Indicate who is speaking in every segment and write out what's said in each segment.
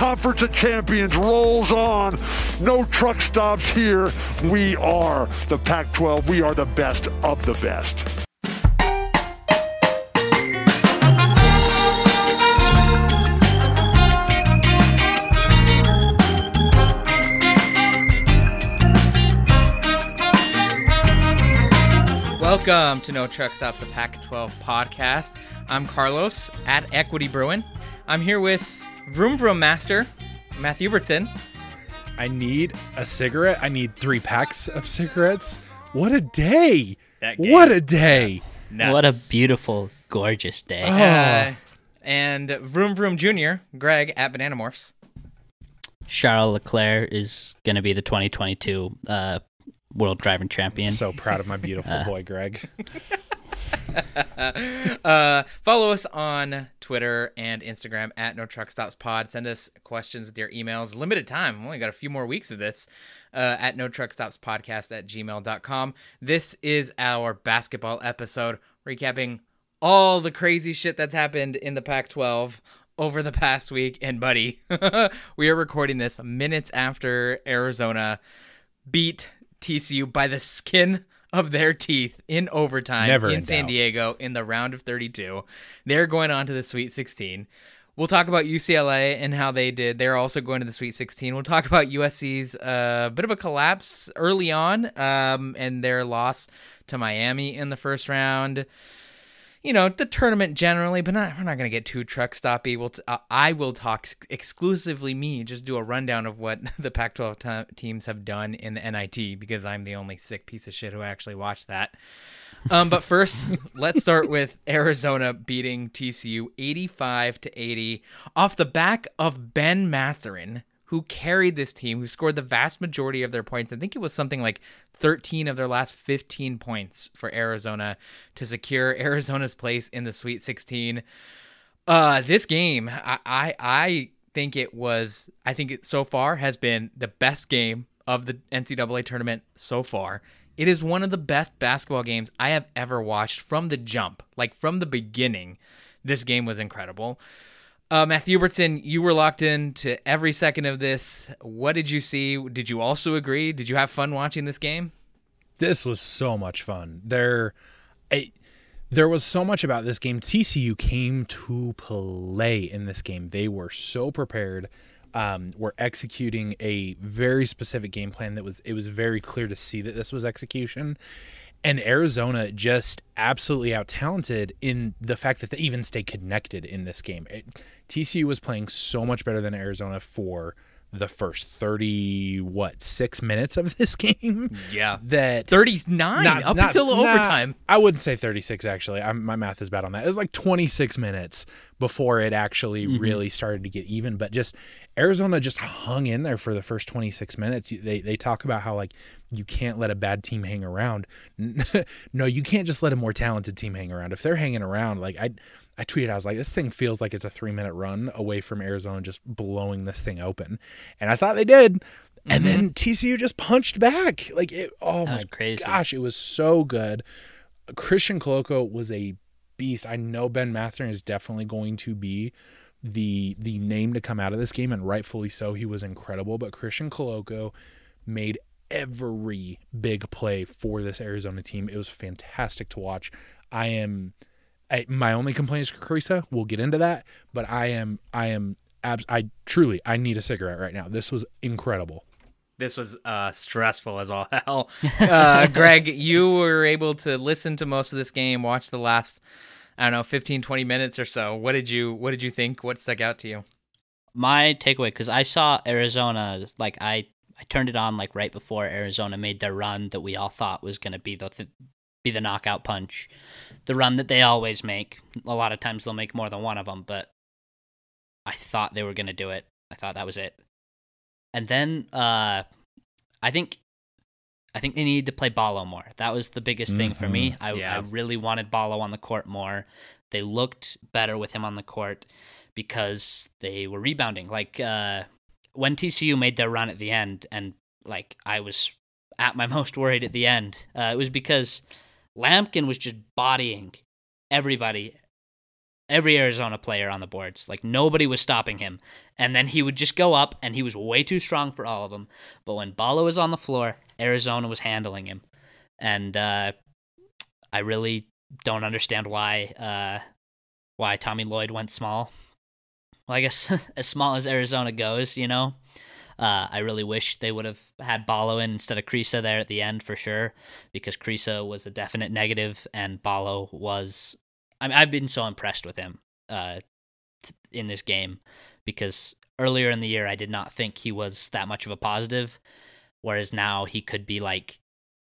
Speaker 1: Conference of Champions rolls on. No truck stops here. We are the Pac 12. We are the best of the best.
Speaker 2: Welcome to No Truck Stops, a Pac 12 podcast. I'm Carlos at Equity Bruin. I'm here with Vroom Vroom Master, Matthew Hubertson.
Speaker 3: I need a cigarette. I need three packs of cigarettes. What a day! What a day!
Speaker 2: Nuts.
Speaker 4: What a beautiful, gorgeous day.
Speaker 2: Uh, and Vroom Vroom Jr., Greg at Banana Morphs.
Speaker 4: Charles Leclerc is going to be the 2022 uh, World Driving Champion.
Speaker 3: So proud of my beautiful boy, Greg.
Speaker 2: uh, follow us on Twitter and Instagram at No Truck Stops Pod. Send us questions with your emails. Limited time. We've only got a few more weeks of this uh, at No Truck Stops Podcast at gmail.com. This is our basketball episode recapping all the crazy shit that's happened in the Pac 12 over the past week. And, buddy, we are recording this minutes after Arizona beat TCU by the skin of their teeth in overtime
Speaker 3: Never
Speaker 2: in,
Speaker 3: in
Speaker 2: San. Diego in the round of 32. They're going on to the Sweet 16. We'll talk about UCLA and how they did. They're also going to the Sweet 16. We'll talk about USC's uh, bit of a collapse early on um, and their loss to Miami in the first round. You know the tournament generally, but not, we're not going to get too truck stoppy. We'll t- uh, I will talk ex- exclusively me, just do a rundown of what the Pac-12 t- teams have done in the NIT because I'm the only sick piece of shit who actually watched that. Um, but first, let's start with Arizona beating TCU 85 to 80 off the back of Ben Mathurin, who carried this team, who scored the vast majority of their points. I think it was something like 13 of their last 15 points for Arizona to secure Arizona's place in the Sweet 16. Uh, this game, I, I, I think it was, I think it so far has been the best game of the NCAA tournament so far. It is one of the best basketball games I have ever watched from the jump, like from the beginning. This game was incredible. Uh, Matthew Hubertson, you were locked in to every second of this. What did you see? Did you also agree? Did you have fun watching this game?
Speaker 3: This was so much fun. There, I, there was so much about this game. TCU came to play in this game. They were so prepared. Um, were executing a very specific game plan that was it was very clear to see that this was execution. And Arizona just absolutely out talented in the fact that they even stay connected in this game. It, TCU was playing so much better than Arizona for the first 30 what 6 minutes of this game
Speaker 2: Yeah.
Speaker 3: that
Speaker 2: 39
Speaker 3: not-
Speaker 2: up
Speaker 3: not-
Speaker 2: until
Speaker 3: not-
Speaker 2: overtime.
Speaker 3: I wouldn't say 36 actually. I'm, my math is bad on that. It was like 26 minutes before it actually mm-hmm. really started to get even. But just Arizona just hung in there for the first 26 minutes. They they talk about how like you can't let a bad team hang around. no, you can't just let a more talented team hang around. If they're hanging around, like I. I tweeted, I was like, this thing feels like it's a three minute run away from Arizona just blowing this thing open. And I thought they did. And then mm-hmm. TCU just punched back. Like it oh
Speaker 4: That
Speaker 3: my
Speaker 4: crazy.
Speaker 3: gosh, it was so good. Christian Koloko was a beast. I know Ben Mathurin is definitely going to be the the name to come out of this game, and rightfully so. He was incredible, but Christian Koloko made every big play for this Arizona team. It was fantastic to watch. I am I, my only complaint is Kriisa. We'll get into that, but I am I am abs- I truly I need a cigarette right now. This was incredible.
Speaker 2: This was uh, stressful as all hell. Uh, Greg, you were able to listen to most of this game, watch the last, I don't know, 15, 20 minutes or so. What did you What did you think? What stuck out to you?
Speaker 4: My takeaway, because I saw Arizona, like I, I turned it on like right before Arizona made their run that we all thought was going to be the th- be the knockout punch, the run that they always make. A lot of times they'll make more than one of them, but I thought they were going to do it. I thought that was it. And then uh, I think I think they needed to play Ballo more. That was the biggest thing for me. I,
Speaker 2: Yeah.
Speaker 4: I really wanted Ballo on the court more. They looked better with him on the court because they were rebounding. Like uh, when TCU made their run at the end, and like I was at my most worried at the end, uh, it was because Lampkin was just bodying everybody every Arizona player on the boards. Like nobody was stopping him. And then he would just go up and he was way too strong for all of them. But when Ballo was on the floor, Arizona was handling him. And uh, I really don't understand why uh, why Tommy Lloyd went small. Well, I guess as small as Arizona goes, you know. Uh, I really wish they would have had Ballo in instead of Kriisa there at the end for sure, because Kriisa was a definite negative and Ballo was. I mean, I've been so impressed with him uh, in this game because earlier in the year I did not think he was that much of a positive, whereas now he could be like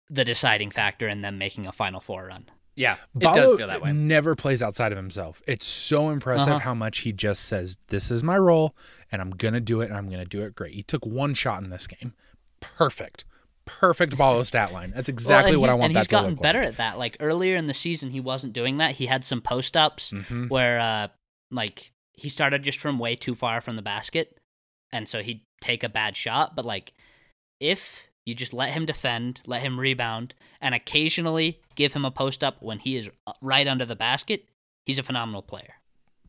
Speaker 4: the deciding factor in them making a Final Four run.
Speaker 2: Yeah, it
Speaker 3: Ballo
Speaker 2: does feel that way.
Speaker 3: Never plays outside of himself. It's so impressive
Speaker 4: Uh-huh.
Speaker 3: how much he just says, "This is my role, and I'm gonna do it, and I'm gonna do it great." He took one shot in this game, perfect, perfect Ballo stat line. That's exactly
Speaker 4: and
Speaker 3: what I want
Speaker 4: And
Speaker 3: that
Speaker 4: he's gotten better
Speaker 3: like.
Speaker 4: at that. Like earlier in the season, he wasn't doing that. He had some post ups
Speaker 3: Mhm.
Speaker 4: where, uh, like, he started just from way too far from the basket, and so he'd take a bad shot. But like, if you just let him defend, let him rebound, and occasionally give him a post up when he is uh, right under the basket, he's a phenomenal player.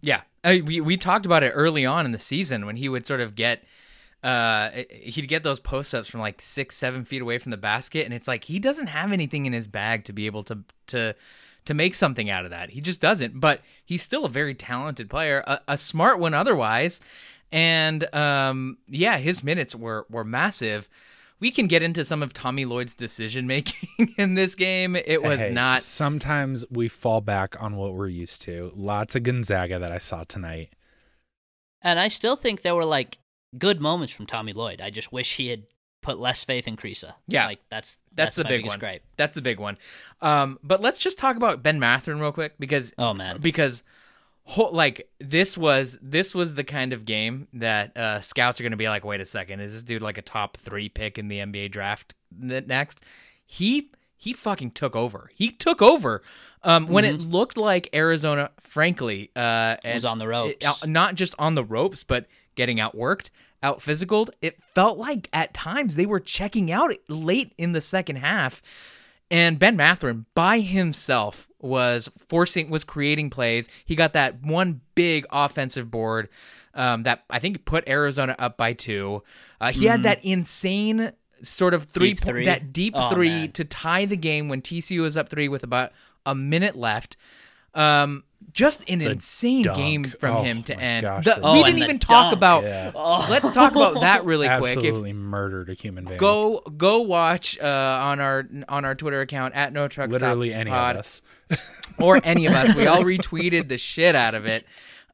Speaker 2: Yeah, I, we we talked about it early on in the season when he would sort of get, uh, he'd get those post ups from like six, seven feet away from the basket, and it's like he doesn't have anything in his bag to be able to to to make something out of that. He just doesn't. But he's still a very talented player, a, a smart one otherwise, and um, yeah, his minutes were were massive. We can get into some of Tommy Lloyd's decision making in this game. It was
Speaker 3: Hey,
Speaker 2: not
Speaker 3: Sometimes we fall back on what we're used to. Lots of Gonzaga that I saw tonight.
Speaker 4: And I still think there were like good moments from Tommy Lloyd. I just wish he had put less faith in Kriisa.
Speaker 2: Yeah.
Speaker 4: like that's
Speaker 2: That's, the big one.
Speaker 4: gripe.
Speaker 2: That's the big one. Um, but let's just talk about Ben Mathurin real quick because
Speaker 4: Oh man,
Speaker 2: because ho- like this was this was the kind of game that uh, scouts are going to be like, wait a second, is this dude like a top three pick in the NBA draft next? He he fucking took over. He took over um, when it looked like Arizona, frankly, uh, and
Speaker 4: was on the ropes.
Speaker 2: it- not just on the ropes, but getting outworked, out physicaled. It felt like at times they were checking out late in the second half. And Ben Mathurin by himself was forcing, was creating plays. He got that one big offensive board um, that I think put Arizona up by two. Uh, he had that insane sort of three,
Speaker 4: Deep three?
Speaker 2: that deep
Speaker 4: Oh,
Speaker 2: three
Speaker 4: man.
Speaker 2: to tie the game when TCU was up three with about a minute left. Um, just an insane
Speaker 3: dunk.
Speaker 2: game from
Speaker 3: Oh,
Speaker 2: him to end.
Speaker 3: gosh,
Speaker 2: The-
Speaker 3: the
Speaker 4: Oh,
Speaker 2: we didn't even talk
Speaker 4: dunk.
Speaker 2: about.
Speaker 3: Yeah.
Speaker 2: Let's talk about that really quick. If,
Speaker 3: Absolutely murdered a human being.
Speaker 2: go go watch uh, on our on our Twitter account at No Truck
Speaker 3: literally
Speaker 2: Stops
Speaker 3: any
Speaker 2: Pod
Speaker 3: of us.
Speaker 2: or any of us. We all retweeted the shit out of it.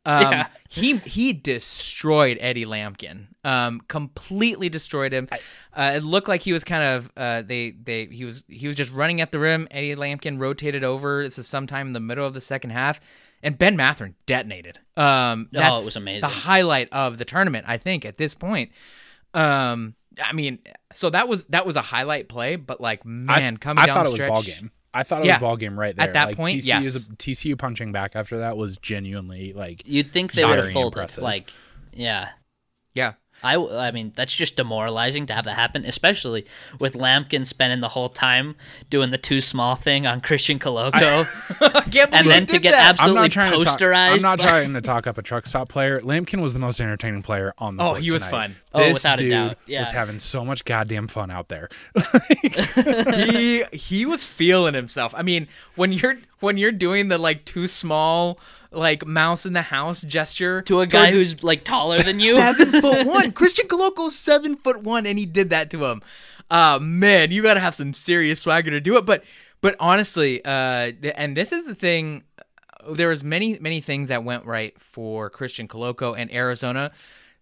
Speaker 2: Um,
Speaker 4: Yeah.
Speaker 2: He he destroyed Eddie Lampkin. Um, completely destroyed him. Uh, it looked like he was kind of uh, they they he was he was just running at the rim. Eddie Lampkin rotated over. This is sometime in the middle of the second half, and Ben Mathurin detonated. Um,
Speaker 4: Oh, it was amazing.
Speaker 2: The highlight of the tournament, I think, at this point. Um, I mean, so that was that was a highlight play, but like man,
Speaker 3: I,
Speaker 2: coming
Speaker 3: I
Speaker 2: down
Speaker 3: thought
Speaker 2: the
Speaker 3: it was ball game. I thought it
Speaker 2: Yeah.
Speaker 3: was ball game right there.
Speaker 2: At that
Speaker 3: like,
Speaker 2: point,
Speaker 3: TCU's
Speaker 2: yes.
Speaker 3: TCU punching back after that was genuinely like
Speaker 4: you'd think they would have
Speaker 3: Very
Speaker 4: folded.
Speaker 3: impressive.
Speaker 4: Like, yeah,
Speaker 2: yeah.
Speaker 4: I, I mean, that's just demoralizing to have that happen, especially with Lampkin spending the whole time doing the too small thing on Christian
Speaker 2: Koloko,
Speaker 4: and then to get
Speaker 2: that.
Speaker 3: absolutely I'm
Speaker 4: absolutely
Speaker 3: not trying to talk.
Speaker 4: posterized.
Speaker 3: I'm not trying to talk up a truck stop player. Lampkin was the most entertaining player on the
Speaker 2: Oh, he was
Speaker 3: tonight.
Speaker 2: fun.
Speaker 4: Oh,
Speaker 3: This
Speaker 4: without a
Speaker 3: dude
Speaker 4: doubt. Yeah.
Speaker 3: was having so much goddamn fun out there.
Speaker 2: he he was feeling himself. I mean, when you're when you're doing the like too small like mouse in the house gesture
Speaker 4: to a guy
Speaker 2: towards-
Speaker 4: who's like taller than you.
Speaker 2: seven foot one. Christian Koloko's seven foot one, and he did that to him. Uh man, you got to have some serious swagger to do it. But but honestly, uh, and this is the thing. There was many many things that went right for Christian Koloko and Arizona.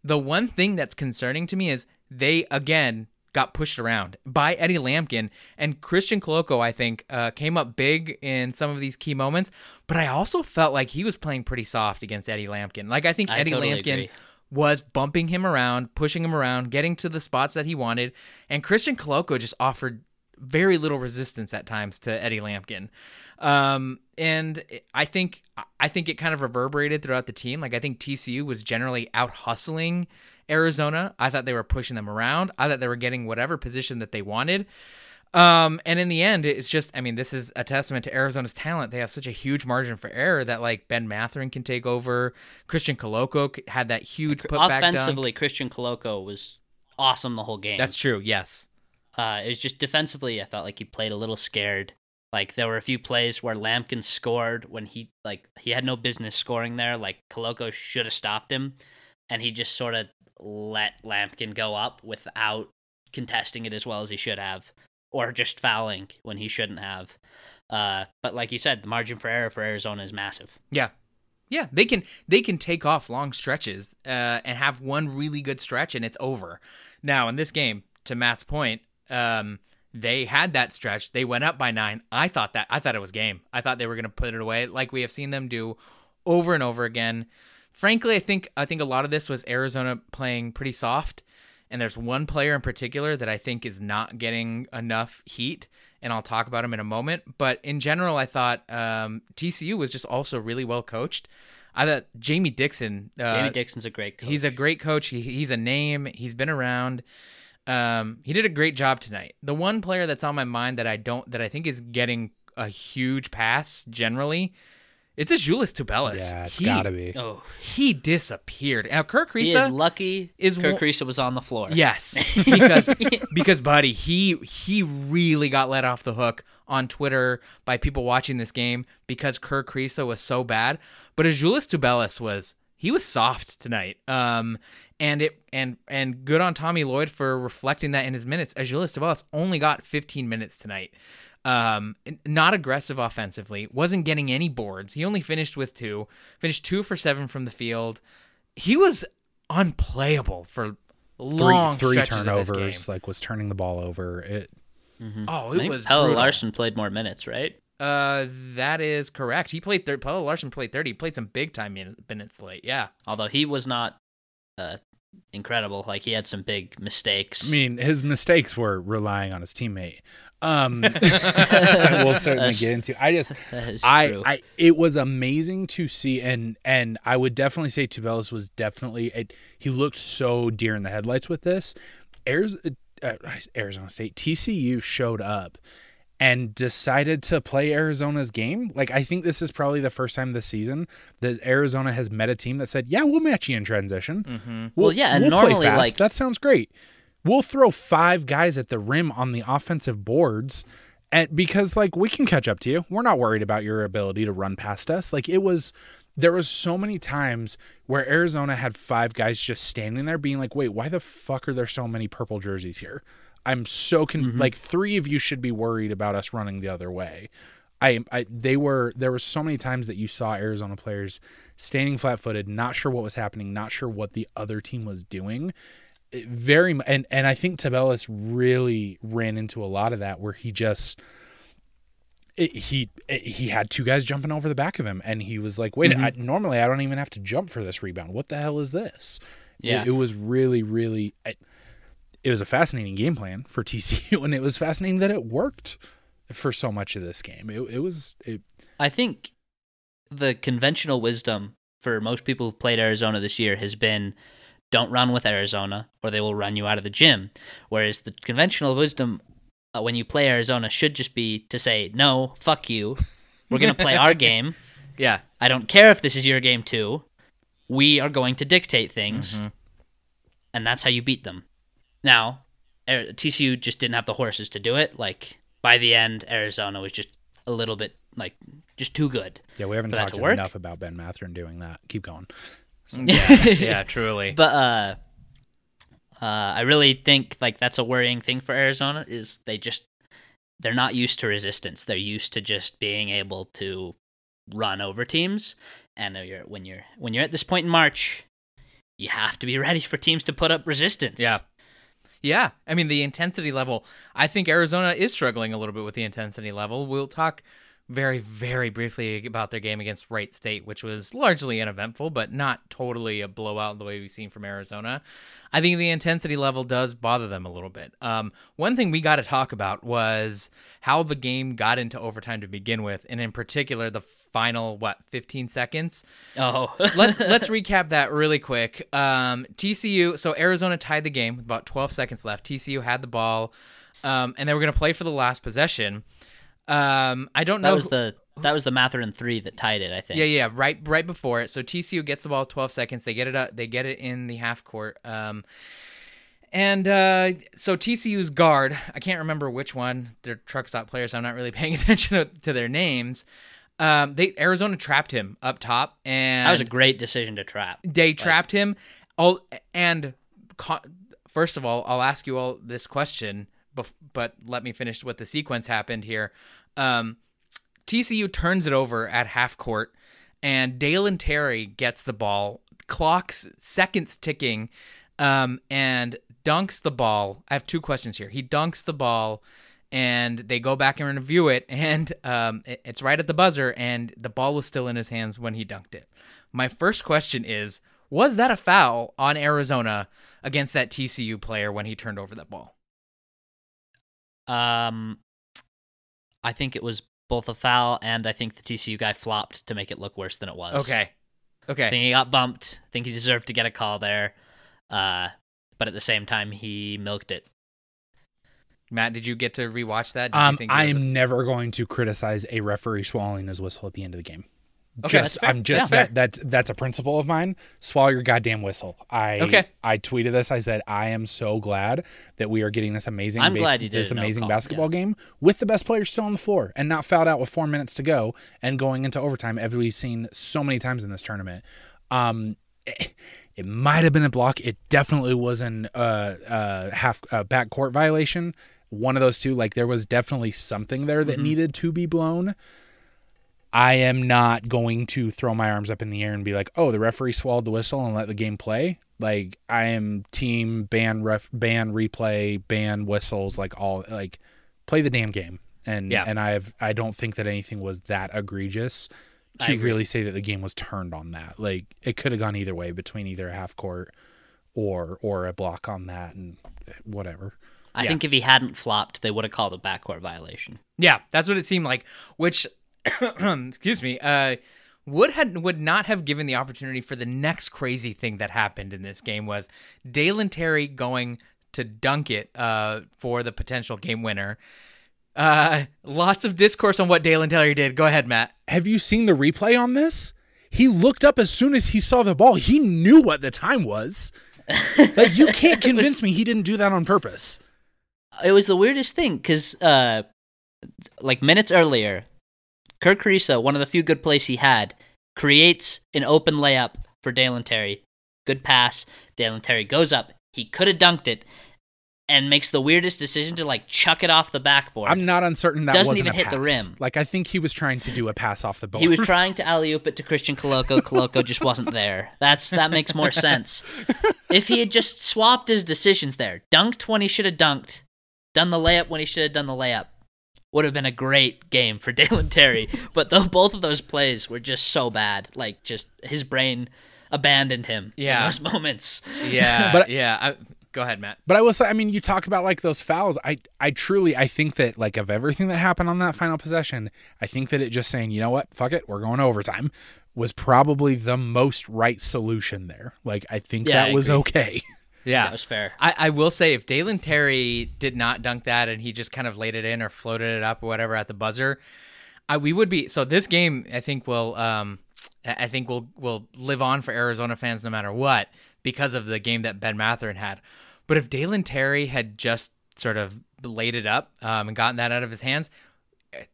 Speaker 2: The one thing that's concerning to me is they again got pushed around by Eddie Lampkin and Christian Koloko. I think uh, came up big in some of these key moments, but I also felt like he was playing pretty soft against Eddie Lampkin. Like I think
Speaker 4: I
Speaker 2: Eddie
Speaker 4: totally
Speaker 2: Lampkin
Speaker 4: agree.
Speaker 2: was bumping him around, pushing him around, getting to the spots that he wanted, and Christian Koloko just offered very little resistance at times to Eddie Lampkin. Um, and I think I think it kind of reverberated throughout the team. Like I think TCU was generally out hustling Arizona. I thought they were pushing them around. I thought they were getting whatever position that they wanted. Um, and in the end, it's just, I mean, this is a testament to Arizona's talent. They have such a huge margin for error that like Ben Mathurin can take over. Christian Koloko had that huge putback dunk.
Speaker 4: Offensively, Christian Koloko was awesome the whole game.
Speaker 2: That's true. Yes.
Speaker 4: Uh, it was just defensively, I felt like he played a little scared. Like there were a few plays where Lampkin scored when he like he had no business scoring there. Like Koloko should have stopped him, and he just sort of let Lampkin go up without contesting it as well as he should have, or just fouling when he shouldn't have. Uh, but like you said, the margin for error for Arizona is massive.
Speaker 2: Yeah. Yeah, they can they can take off long stretches uh, and have one really good stretch and it's over. Now in this game, to Matt's point, um, they had that stretch. They went up by nine. I thought that I thought it was game. I thought they were going to put it away, like we have seen them do over and over again. Frankly, I think I think a lot of this was Arizona playing pretty soft, and there's one player in particular that I think is not getting enough heat, and I'll talk about him in a moment. But in general, I thought um, TCU was just also really well coached. I thought Jamie Dixon. Uh,
Speaker 4: Jamie Dixon's a great coach.
Speaker 2: He's a great coach. He, he's a name. He's been around. Um, he did a great job tonight. The one player that's on my mind that I don't that I think is getting a huge pass generally, it's Azuolas Tubelis.
Speaker 3: Yeah, it's
Speaker 2: He-
Speaker 3: gotta be.
Speaker 4: oh,
Speaker 2: He disappeared. Now Kirk
Speaker 4: he is lucky.
Speaker 2: is
Speaker 4: Kirk
Speaker 2: one-
Speaker 4: Kriisa was on the floor.
Speaker 2: Yes, because because buddy, he he really got let off the hook on Twitter by people watching this game because Kirk Kriisa was so bad. But Azuolas Tubelis was he was soft tonight. Um, and it and and good on Tommy Lloyd for reflecting that in his minutes. Azuolas Tubelis only got 15 minutes tonight. Um, not aggressive offensively, wasn't getting any boards. He only finished with two, finished two for seven from the field. He was unplayable for
Speaker 3: Three,
Speaker 2: long
Speaker 3: three
Speaker 2: stretches of this
Speaker 3: turnovers,
Speaker 2: game.
Speaker 3: like was turning the ball over. It
Speaker 2: Oh,
Speaker 4: I
Speaker 2: it
Speaker 4: think
Speaker 2: was
Speaker 4: Pelle
Speaker 2: brutal.
Speaker 4: Larsson played more minutes, right?
Speaker 2: Uh, that is correct. He played third. Pelle Larsson played thirty. He played some big time minutes late. Yeah.
Speaker 4: Although he was not uh, incredible. Like he had some big mistakes.
Speaker 3: I mean, his mistakes were relying on his teammate. Um, we'll certainly
Speaker 4: That's-
Speaker 3: get into. I just, I,
Speaker 4: true.
Speaker 3: I, it was amazing to see, and and I would definitely say Tubelis was definitely. It, he looked so deer in the headlights with this. Arizona, uh, Arizona State TCU showed up and decided to play Arizona's game. Like I think this is probably the first time this season that Arizona has met a team that said, "Yeah, we'll match you in transition.
Speaker 2: Mm-hmm.
Speaker 4: Well, yeah, and
Speaker 3: we'll
Speaker 4: normally,
Speaker 3: play fast.
Speaker 4: like-
Speaker 3: that sounds great. We'll throw five guys at the rim on the offensive boards." And because like we can catch up to you. We're not worried about your ability to run past us. Like it was there was so many times where Arizona had five guys just standing there being like, "Wait, why the fuck are there so many purple jerseys here?" I'm so con- mm-hmm. like three of you should be worried about us running the other way. I, I they were there were so many times that you saw Arizona players standing flat-footed, not sure what was happening, not sure what the other team was doing. It very and and I think Tubelis really ran into a lot of that where he just it, he it, he had two guys jumping over the back of him and he was like, "Wait, mm-hmm. I, normally I don't even have to jump for this rebound. What the hell is this?"
Speaker 4: Yeah.
Speaker 3: it, was really really it, was a fascinating game plan for TCU and it was fascinating that it worked for so much of this game. It, it was it,
Speaker 4: I think the conventional wisdom for most people who've played Arizona this year has been don't run with Arizona or they will run you out of the gym. Whereas the conventional wisdom uh, when you play Arizona should just be to say, no, fuck you. We're going to play our game.
Speaker 2: Yeah.
Speaker 4: I don't care if this is your game too. We are going to dictate things.
Speaker 2: Mhm.
Speaker 4: And that's how you beat them. Now, TCU just didn't have the horses to do it. Like, by the end, Arizona was just a little bit, like, just too good.
Speaker 3: yeah, we haven't talked
Speaker 4: to
Speaker 3: enough about Ben Mathurin doing that. Keep going.
Speaker 2: Yeah. yeah. Truly.
Speaker 4: But uh, uh, I really think like that's a worrying thing for Arizona is they just they're not used to resistance. They're used to just being able to run over teams. And when you're when you're when you're at this point in March, you have to be ready for teams to put up resistance.
Speaker 2: Yeah. Yeah, I mean the intensity level. I think Arizona is struggling a little bit with the intensity level. We'll talk very, very briefly about their game against Wright State, which was largely uneventful, but not totally a blowout the way we've seen from Arizona. I think the intensity level does bother them a little bit. Um, one thing we got to talk about was how the game got into overtime to begin with, and in particular, the final what 15 seconds
Speaker 4: Oh,
Speaker 2: let's let's recap that really quick. Um, TCU, so Arizona tied the game with about 12 seconds left. TCU had the ball, um, and they were going to play for the last possession. Um, I don't know.
Speaker 4: that was
Speaker 2: who-
Speaker 4: the that was the Mathurin three that tied it. I think.
Speaker 2: yeah, yeah, right, right before it. So TCU gets the ball 12 seconds. They get it up. They get it in the half court. Um, and uh, so TCU's guard, I can't remember which one. They're truck stop players. So I'm not really paying attention to, to their names. Um, they Arizona trapped him up top, and
Speaker 4: That was a great decision to trap.
Speaker 2: they trapped him. All and co- first of all, I'll ask you all this question, bef- but let me finish what the sequence happened here. Um, TCU turns it over at half court, and Dalen Terry gets the ball, clocks seconds ticking, um, and dunks the ball. I have two questions here. He dunks the ball, and they go back and review it, and um, it- it's right at the buzzer, and the ball was still in his hands when he dunked it. My first question is Was that a foul on Arizona against that TCU player when he turned over that ball?
Speaker 4: Um, I think it was both a foul and I think the TCU guy flopped to make it look worse than it was.
Speaker 2: Okay. Okay.
Speaker 4: I think he got bumped. I think he deserved to get a call there. Uh, but at the same time, he milked it.
Speaker 2: Matt, did you get to rewatch that?
Speaker 3: Um,
Speaker 2: think
Speaker 3: I am never going to criticize a referee swallowing his whistle at the end of the game.
Speaker 2: Okay,
Speaker 3: just. I'm just
Speaker 2: Yeah.
Speaker 3: that, that's that's a principle of mine. Swallow your goddamn whistle. I
Speaker 2: Okay.
Speaker 3: I tweeted this. I said I am so glad that we are getting this amazing
Speaker 4: I'm
Speaker 3: bas-
Speaker 4: glad you did
Speaker 3: this
Speaker 4: a
Speaker 3: amazing
Speaker 4: call,
Speaker 3: basketball
Speaker 4: yeah.
Speaker 3: game with the best players still on the floor and not fouled out with four minutes to go and going into overtime. As we've seen so many times in this tournament. Um, it, it might have been a block. It definitely was an uh, uh, half uh, backcourt violation. One of those two. Like there was definitely something there
Speaker 4: Mm-hmm.
Speaker 3: that needed to be blown. I am not going to throw my arms up in the air and be like, "Oh, the referee swallowed the whistle and let the game play." Like I am team ban ref ban replay ban whistles like all like play the damn game. And
Speaker 2: Yeah.
Speaker 3: and I've I don't think that anything was that egregious to really say that the game was turned on that. Like it could have gone either way between either a half court or or a block on that and whatever.
Speaker 4: I
Speaker 2: Yeah.
Speaker 4: think if he hadn't flopped, they would have called a backcourt violation.
Speaker 2: Yeah, that's what it seemed like. Which, excuse me, uh, would had would not have given the opportunity for the next crazy thing that happened in this game was Dalen Terry going to dunk it uh, for the potential game winner. Uh, lots of discourse on what Dalen Terry did. Go ahead, Matt.
Speaker 3: Have you seen the replay on this? He looked up as soon as he saw the ball. He knew what the time was. Like you can't convince me he didn't do that on purpose.
Speaker 4: It was the weirdest thing because, uh, like minutes earlier, Kirk Kriisa, one of the few good plays he had, creates an open layup for Dalen Terry. Good pass. Dalen Terry goes up. He could have dunked it, and makes the weirdest decision to like chuck it off the backboard.
Speaker 3: I'm not uncertain that
Speaker 4: Doesn't even hit the rim.
Speaker 3: Like I think he was trying to do a pass off the board.
Speaker 4: He was trying to alley oop it to Christian Koloko. Koloko just wasn't there. That's that makes more sense. If he had just swapped his decisions there, dunked when he should have dunked, done the layup when he should have done the layup, would have been a great game for Dalen Terry. But though both of those plays were just so bad, like just his brain abandoned him
Speaker 2: Yeah.
Speaker 4: in those moments.
Speaker 2: Yeah,
Speaker 3: But-
Speaker 2: yeah. I, go ahead, Matt.
Speaker 3: But I will say, I mean, you talk about like those fouls. I, I truly, I think that like of everything that happened on that final possession, I think that it just saying, you know what, fuck it, we're going to overtime, was probably the most right solution there. Like I think
Speaker 4: Yeah,
Speaker 3: that
Speaker 4: I
Speaker 3: was
Speaker 4: agree.
Speaker 3: okay.
Speaker 2: Yeah,
Speaker 4: That was fair.
Speaker 2: I, I will say if Dalen Terry did not dunk that and he just kind of laid it in or floated it up or whatever at the buzzer, I, we would be so this game I think will um I think will will live on for Arizona fans no matter what because of the game that Ben Mathurin had. But if Dalen Terry had just sort of laid it up um, and gotten that out of his hands,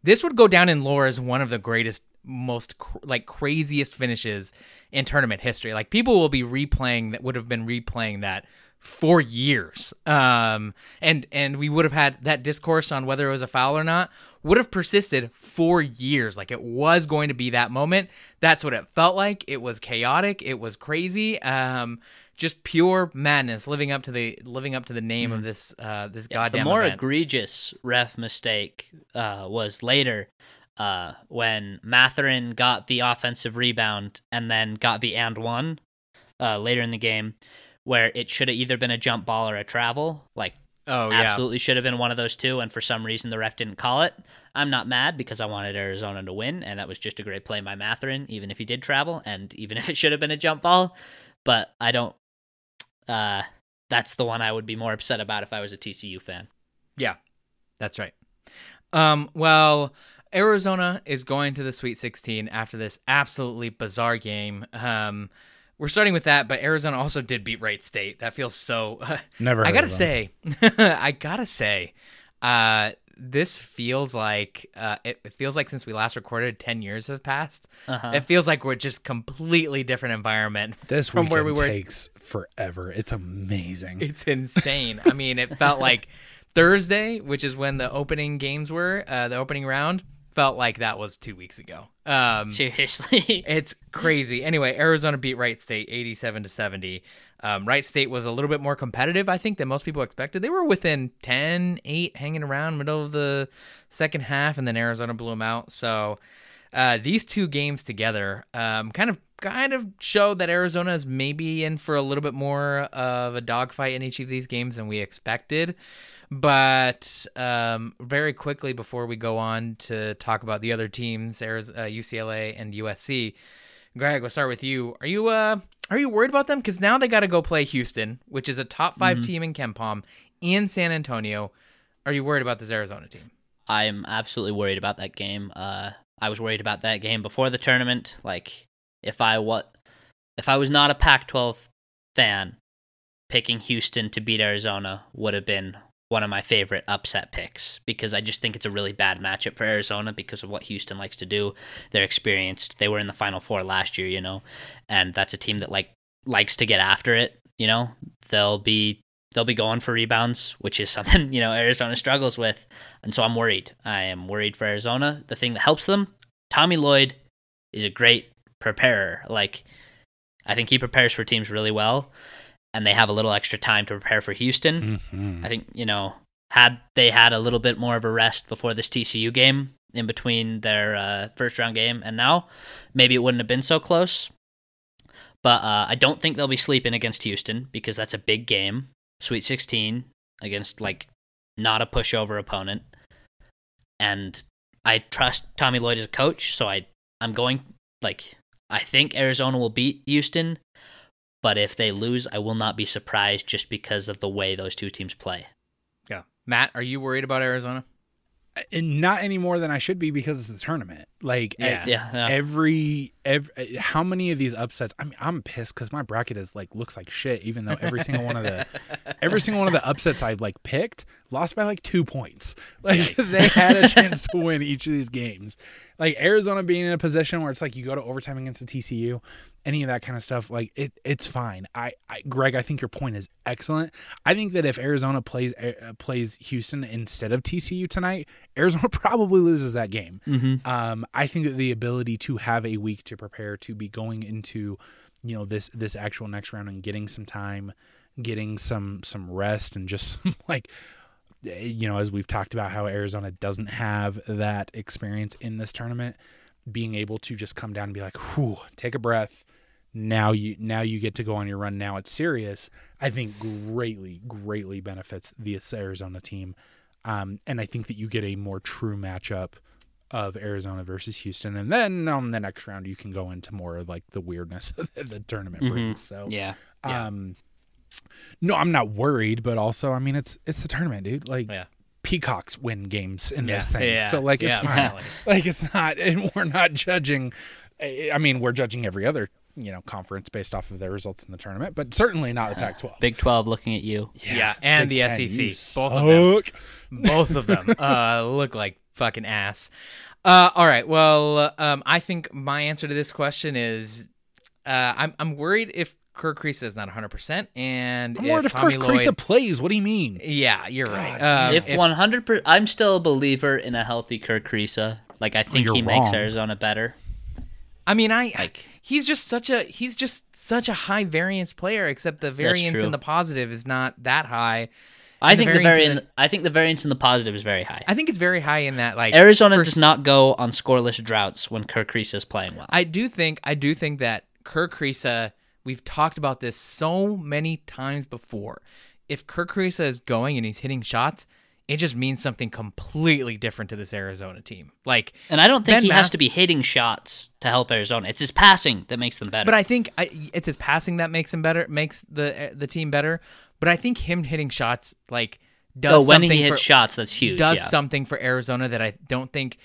Speaker 2: this would go down in lore as one of the greatest most cr- like craziest finishes in tournament history like people will be replaying that would have been replaying that for years. Um and and we would have had that discourse on whether it was a foul or not would have persisted for years. Like it was going to be that moment. That's what it felt like. It was chaotic. It was crazy. Um just pure madness living up to the living up to the name of this uh this goddamn
Speaker 4: the more
Speaker 2: event.
Speaker 4: egregious ref mistake uh, was later. uh, when Mathurin got the offensive rebound and then got the and one uh, later in the game, where it should have either been a jump ball or a travel. Like,
Speaker 2: Oh yeah.
Speaker 4: absolutely should have been one of those two, and for some reason the ref didn't call it. I'm not mad because I wanted Arizona to win, and that was just a great play by Mathurin, even if he did travel, and even if it should have been a jump ball. But I don't. Uh, that's the one I would be more upset about if I was a TCU fan.
Speaker 2: Yeah, that's right. Um, well, Arizona is going to the Sweet 16 after this absolutely bizarre game. Um, we're starting with that, but Arizona also did beat Wright State. That feels so.
Speaker 3: Never.
Speaker 2: I gotta
Speaker 3: of them.
Speaker 2: say, I gotta say, uh, this feels like uh, it, it feels like since we last recorded, ten years have passed.
Speaker 4: Uh-huh.
Speaker 2: It feels like we're just completely different environment
Speaker 3: this
Speaker 2: from where we
Speaker 3: weekend
Speaker 2: were.
Speaker 3: takes forever. It's amazing.
Speaker 2: It's insane. I mean, it felt like Thursday, which is when the opening games were, uh, the opening round, felt like that was two weeks ago. Um,
Speaker 4: Seriously.
Speaker 2: it's crazy. Anyway, Arizona beat Wright State 87 to 70. Um, Wright State was a little bit more competitive, I think, than most people expected. They were within 10, 8, hanging around middle of the second half, and then Arizona blew them out. So uh, these two games together um, kind of kind of showed that Arizona is maybe in for a little bit more of a dogfight in each of these games than we expected. But um, very quickly before we go on to talk about the other teams, Ariz- uh, UCLA and USC, Greg, we'll start with you. Are you uh are you worried about them? Because now they got to go play Houston, which is a top 5 team in KenPom, in San Antonio. Are you worried about this Arizona team?
Speaker 4: I'm absolutely worried about that game. Uh, I was worried about that game before the tournament. Like, if I what, if I was not a Pac-12 fan, picking Houston to beat Arizona would have been one of my favorite upset picks because I just think it's a really bad matchup for Arizona because of what Houston likes to do. They're experienced. They were in the Final Four last year, you know, and that's a team that like likes to get after it. You know, they'll be they'll be going for rebounds, which is something you know Arizona struggles with, and so I'm worried. I am worried for Arizona. The thing that helps them, Tommy Lloyd, is a great preparer. Like, I think he prepares for teams really well, and they have a little extra time to prepare for Houston.
Speaker 3: Mhm.
Speaker 4: I think you know had they had a little bit more of a rest before this TCU game in between their uh, first round game and now, maybe it wouldn't have been so close. But uh, I don't think they'll be sleeping against Houston because that's a big game, Sweet 16 against like not a pushover opponent, and I trust Tommy Lloyd as a coach, so I I'm going like I think Arizona will beat Houston, but if they lose, I will not be surprised just because of the way those two teams play.
Speaker 2: Yeah. Matt, are you worried about Arizona?
Speaker 3: Uh, and not any more than I should be because it's the tournament. Like
Speaker 2: Yeah.
Speaker 4: Yeah, yeah.
Speaker 3: every every uh, how many of these upsets? I mean, I'm pissed because my bracket is like looks like shit. Even though every single one of the every single one of the upsets I like picked lost by like two points. Like they had a chance to win each of these games. Like Arizona being in a position where it's like you go to overtime against the TCU, any of that kind of stuff. Like it, it's fine. I, I Greg, I think your point is excellent. I think that if Arizona plays uh, plays Houston instead of TCU tonight, Arizona probably loses that game.
Speaker 4: Mm-hmm.
Speaker 3: Um, I think that the ability to have a week to prepare to be going into, you know, this this actual next round and getting some time, getting some some rest and just some like you know, as we've talked about how Arizona doesn't have that experience in this tournament, being able to just come down and be like, whew, take a breath. Now you now you get to go on your run. Now it's serious. I think greatly, greatly benefits the Arizona team. Um, and I think that you get a more true matchup of Arizona versus Houston. And then on the next round you can go into more of like the weirdness that the tournament
Speaker 4: Mhm.
Speaker 3: brings. So
Speaker 4: Yeah.
Speaker 2: Yeah.
Speaker 3: um no, I'm not worried, but also I mean it's it's the tournament, dude. Like
Speaker 2: Yeah.
Speaker 3: peacocks win games in
Speaker 2: Yeah,
Speaker 3: this thing.
Speaker 2: yeah,
Speaker 3: So like it's
Speaker 2: yeah,
Speaker 3: fine. Like it's not and we're not judging I mean, we're judging every other, you know, conference based off of their results in the tournament, but certainly not the Pac-12.
Speaker 4: Big 12 looking at you.
Speaker 2: Yeah, and
Speaker 3: Big
Speaker 2: the
Speaker 3: Ten,
Speaker 2: SEC.
Speaker 3: you
Speaker 2: Both of them. Both of them uh, look like fucking ass. Uh, all right. Well, um, I think my answer to this question is uh, I'm I'm worried if Kirk Kriisa is not 100, percent and
Speaker 3: I'm worried if
Speaker 2: Tommy
Speaker 3: Chris
Speaker 2: Lloyd.
Speaker 3: Kriisa plays. What do you mean?
Speaker 2: yeah, you're right. Um,
Speaker 4: if, 100 per, I'm still a believer in a healthy Kirk Kriisa. Like I think
Speaker 3: you're
Speaker 4: he makes. Arizona better.
Speaker 2: I mean, I
Speaker 4: Like-
Speaker 2: he's just such a he's just such a high variance player. Except the variance
Speaker 4: true.
Speaker 2: in the positive is not that high.
Speaker 4: I
Speaker 2: And
Speaker 4: think the
Speaker 2: variance in the-
Speaker 4: I think the variance in the positive is very high.
Speaker 2: I think it's very high in that like
Speaker 4: Arizona
Speaker 2: first-
Speaker 4: does not go on scoreless droughts when Kirk Kriisa is playing well.
Speaker 2: I do think I do think that Kirk Kriisa. We've talked about this so many times before. If Kirk Kriisa is going and he's hitting shots, it just means something completely different to this Arizona team. Like,
Speaker 4: and I don't think
Speaker 2: Ben
Speaker 4: he has to be hitting shots to help Arizona. It's his passing that makes them better.
Speaker 2: but I think I, it's his passing that makes him better, makes the the team better. But I think him hitting shots like does
Speaker 4: oh, when he hits
Speaker 2: for,
Speaker 4: shots, that's huge.
Speaker 2: does
Speaker 4: yeah.
Speaker 2: something for Arizona that I don't think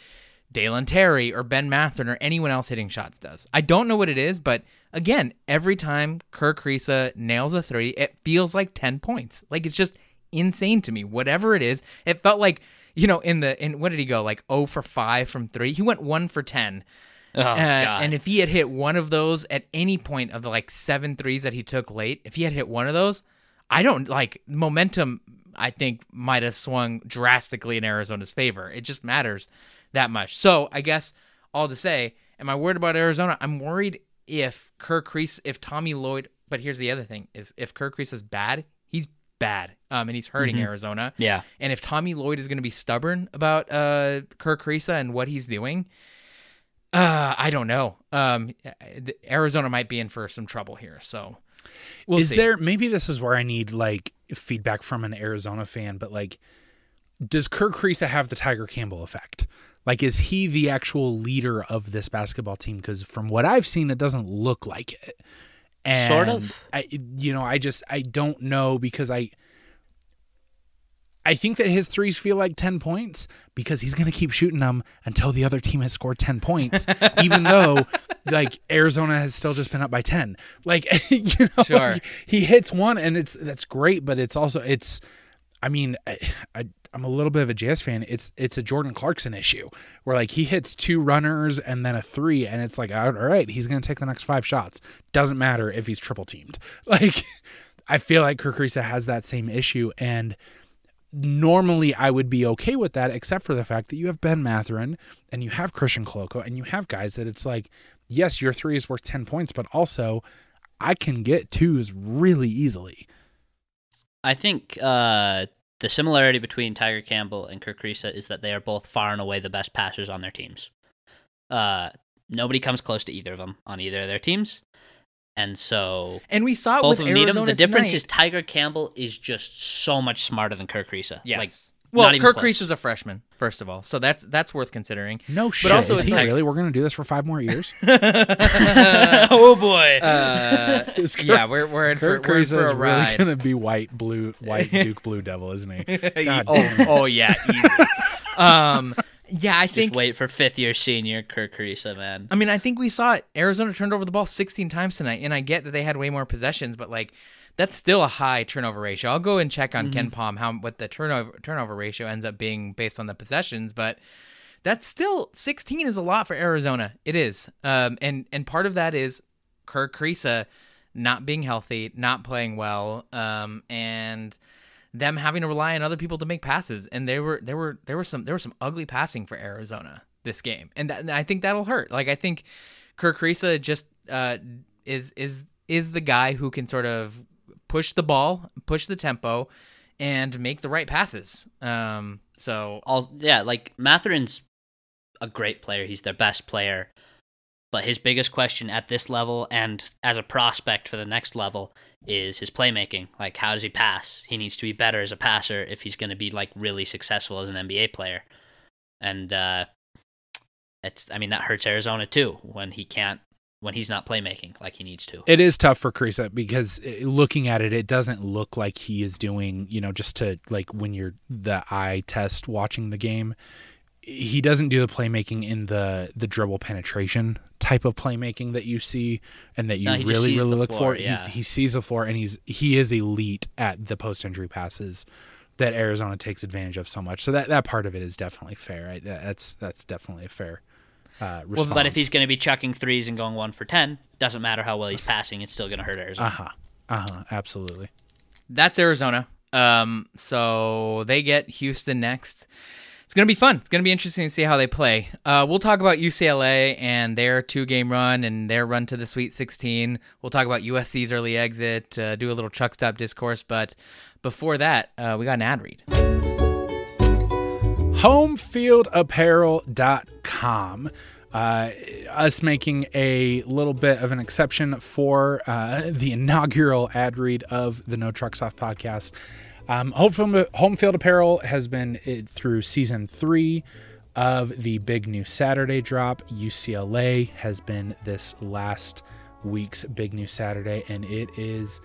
Speaker 2: Dalen Terry or Ben Mathurin or anyone else hitting shots does. I don't know what it is, but again, every time Kirk Kriisa nails a three, it feels like ten points. Like it's just insane to me. Whatever it is, it felt like you know in the in what did he go like oh for five from three? He went one for ten.
Speaker 4: Oh,
Speaker 2: Uh,
Speaker 4: God.
Speaker 2: and if he had hit one of those at any point of the like seven threes that he took late, if he had hit one of those, I don't like momentum. I think might have swung drastically in Arizona's favor. It just matters that much. So I guess all to say, am I worried about Arizona? I'm worried if Kirk Kriisa, if Tommy Lloyd. But here's the other thing: is if Kirk Kriisa is bad, he's bad, um, and he's hurting Arizona.
Speaker 4: Yeah.
Speaker 2: And if Tommy Lloyd is going to be stubborn about uh, Kirk Kriisa and what he's doing, uh, I don't know. Um, Arizona might be in for some trouble here. So we'll
Speaker 3: is
Speaker 2: see.
Speaker 3: there maybe this is where I need like feedback from an Arizona fan, but like does Kirk Kriisa have the Tiger Campbell effect? Like is he the actual leader of this basketball team? Because from what I've seen, it doesn't look like it. And
Speaker 4: Sort of.
Speaker 3: I you know, I just I don't know because I I think that his threes feel like 10 points because he's going to keep shooting them until the other team has scored 10 points, even though like Arizona has still just been up by 10. Like, you know,
Speaker 2: Sure.
Speaker 3: he, he hits one and it's, that's great, but it's also, it's, I mean, I, I, I'm a little bit of a Jazz fan. It's, it's a Jordan Clarkson issue where like he hits two runners and then a three and it's like, all right, he's to take the next five shots. Doesn't matter if he's triple teamed. Like, I feel like Kirk has that same issue and, normally I would be okay with that, except for the fact that you have Ben Mathurin and you have Christian Koloko and you have guys that it's like, yes, your three is worth 10 points, but also I can get twos really easily.
Speaker 4: I think uh, the similarity between Tiger Campbell and Kirk Kriisa is that they are both far and away the best passers on their teams. Uh, nobody comes close to either of them on either of their teams. And so
Speaker 2: and we saw it
Speaker 4: both
Speaker 2: with
Speaker 4: of them
Speaker 2: Arizona
Speaker 4: him. The difference is Tiger Campbell is just so much smarter than Kirk Kriisa.
Speaker 2: yes.
Speaker 4: Like,
Speaker 2: well, Kirk
Speaker 4: close.
Speaker 2: Kriisa is a freshman, first of all, so that's that's worth considering.
Speaker 3: No shit.
Speaker 2: but also
Speaker 3: is he
Speaker 2: like-
Speaker 3: really? We're going to do this for five more years?
Speaker 4: oh boy.
Speaker 2: Uh, yeah, we're we're in for,
Speaker 3: Kirk
Speaker 2: we're in for
Speaker 3: is
Speaker 2: a
Speaker 3: really
Speaker 2: ride.
Speaker 3: going to be white, blue, white Duke Blue Devil, isn't he? God
Speaker 2: oh, oh yeah, easy. um, yeah, I
Speaker 4: just
Speaker 2: think
Speaker 4: wait for fifth year senior Kirk Kriisa, man.
Speaker 2: I mean, I think we saw it. Arizona turned over the ball 16 times tonight, and I get that they had way more possessions, but like that's still a high turnover ratio. I'll go and check on KenPom how what the turnover turnover ratio ends up being based on the possessions, but that's still 16 is a lot for Arizona. It is, um, and and part of that is Kirk Kriisa not being healthy, not playing well, um, and them having to rely on other people to make passes. And there were there were there were some there was some ugly passing for Arizona this game, and, that, and I think that'll hurt. Like I think Kirk Kriisa just uh, is is is the guy who can sort of push the ball, push the tempo, and make the right passes. Um, so
Speaker 4: all yeah, like Mathurin's a great player. He's their best player. But his biggest question at this level and as a prospect for the next level is his playmaking. Like how does he pass? He needs to be better as a passer if he's going to be like really successful as an NBA player. And uh it's I mean that hurts Arizona too when he can't when he's not playmaking like he needs to.
Speaker 3: It is tough for Kriisa because uh, looking at it, it doesn't look like he is doing, you know, just to like when you're the eye test watching the game, he doesn't do the playmaking in the the dribble penetration type of playmaking that you see and that you
Speaker 4: No,
Speaker 3: really really look
Speaker 4: floor,
Speaker 3: for.
Speaker 4: yeah.
Speaker 3: He, he sees the floor and he's he is elite at the post injury passes that Arizona takes advantage of so much. So that that part of it is definitely fair. Right? That's that's definitely a fair. Uh,
Speaker 4: Well, but if he's going to be chucking threes and going 1 for 10, doesn't matter how well he's passing, it's still going to hurt Arizona.
Speaker 3: uh huh uh huh absolutely.
Speaker 2: that's Arizona. Um, so they get Houston next. it's going to be fun. It's going to be interesting to see how they play. Uh, we'll talk about UCLA and their two game run and their run to the Sweet 16. We'll talk about USC's early exit, uh, do a little truck stop discourse. But before that, uh, we got an ad read.
Speaker 3: Homefieldapparel.com. Uh, us making a little bit of an exception for uh, the inaugural ad read of the No Truck Stop podcast. Um, Homefield, Homefield Apparel has been it, through season three of the big new Saturday drop. UCLA has been this last week's big new Saturday, and it is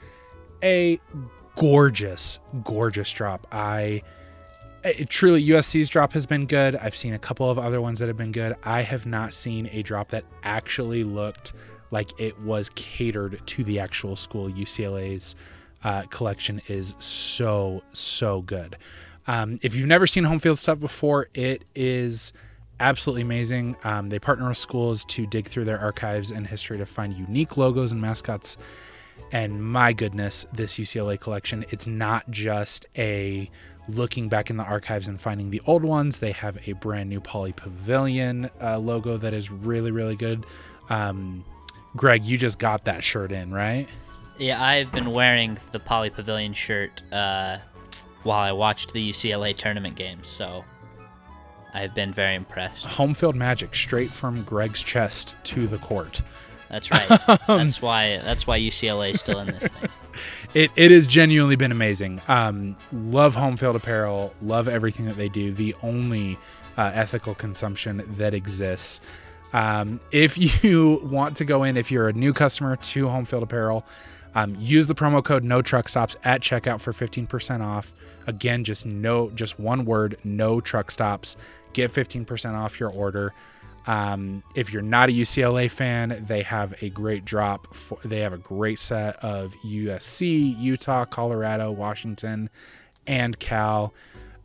Speaker 3: a gorgeous, gorgeous drop. I it, truly USC's drop has been good. I've seen a couple of other ones that have been good. I have not seen a drop that actually looked like it was catered to the actual school. UCLA's uh, collection is so so good. Um, if you've never seen home field stuff before, it is absolutely amazing. Um, they partner with schools to dig through their archives and history to find unique logos and mascots. And my goodness, this UCLA collection, it's not just a looking back in the archives and finding the old ones. They have a brand new Pauley Pavilion uh, logo that is really, really good. Um, Greg, you just got that shirt in, right?
Speaker 4: Yeah, I've been wearing the Pauley Pavilion shirt uh, while I watched the UCLA tournament games, so I've been very impressed.
Speaker 3: Home field magic straight from Greg's chest to the court.
Speaker 4: That's right. that's why. That's why UCLA is still in this thing.
Speaker 3: It, it has genuinely been amazing. Um, love home field apparel. Love everything that they do. The only uh, ethical consumption that exists. Um, if you want to go in, if you're a new customer to Home Field Apparel, um, use the promo code No Truck Stops at checkout for 15% off. Again, just no, just one word, No Truck Stops. Get 15% off your order. Um, if you're not a UCLA fan, they have a great drop. For, they have a great set of USC, Utah, Colorado, Washington, and Cal.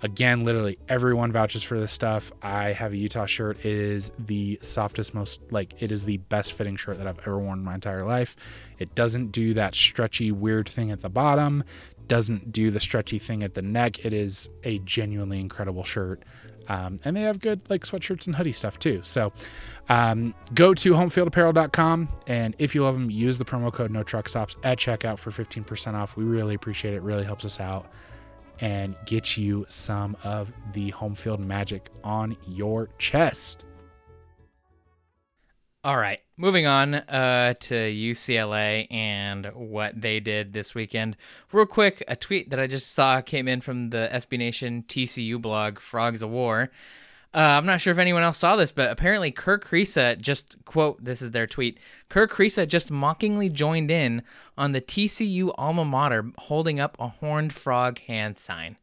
Speaker 3: Again, literally everyone vouches for this stuff. I have a Utah shirt. It is the softest, most like it is the best fitting shirt that I've ever worn in my entire life. It doesn't do that stretchy, weird thing at the bottom, doesn't do the stretchy thing at the neck. It is a genuinely incredible shirt. Um, and they have good like sweatshirts and hoodie stuff too. So um, go to homefieldapparel.com and if you love them, use the promo code No Truck Stops at checkout for 15% off. We really appreciate it. Really helps us out and get you some of the home field magic on your chest.
Speaker 2: All right, moving on uh, to UCLA and what they did this weekend. Real quick, a tweet that I just saw came in from the SB Nation TCU blog, Frogs of War. Uh, I'm not sure if anyone else saw this, but apparently Kerr Kriisa just quote this is their tweet. Kerr Kriisa just mockingly joined in on the TCU alma mater holding up a horned frog hand sign.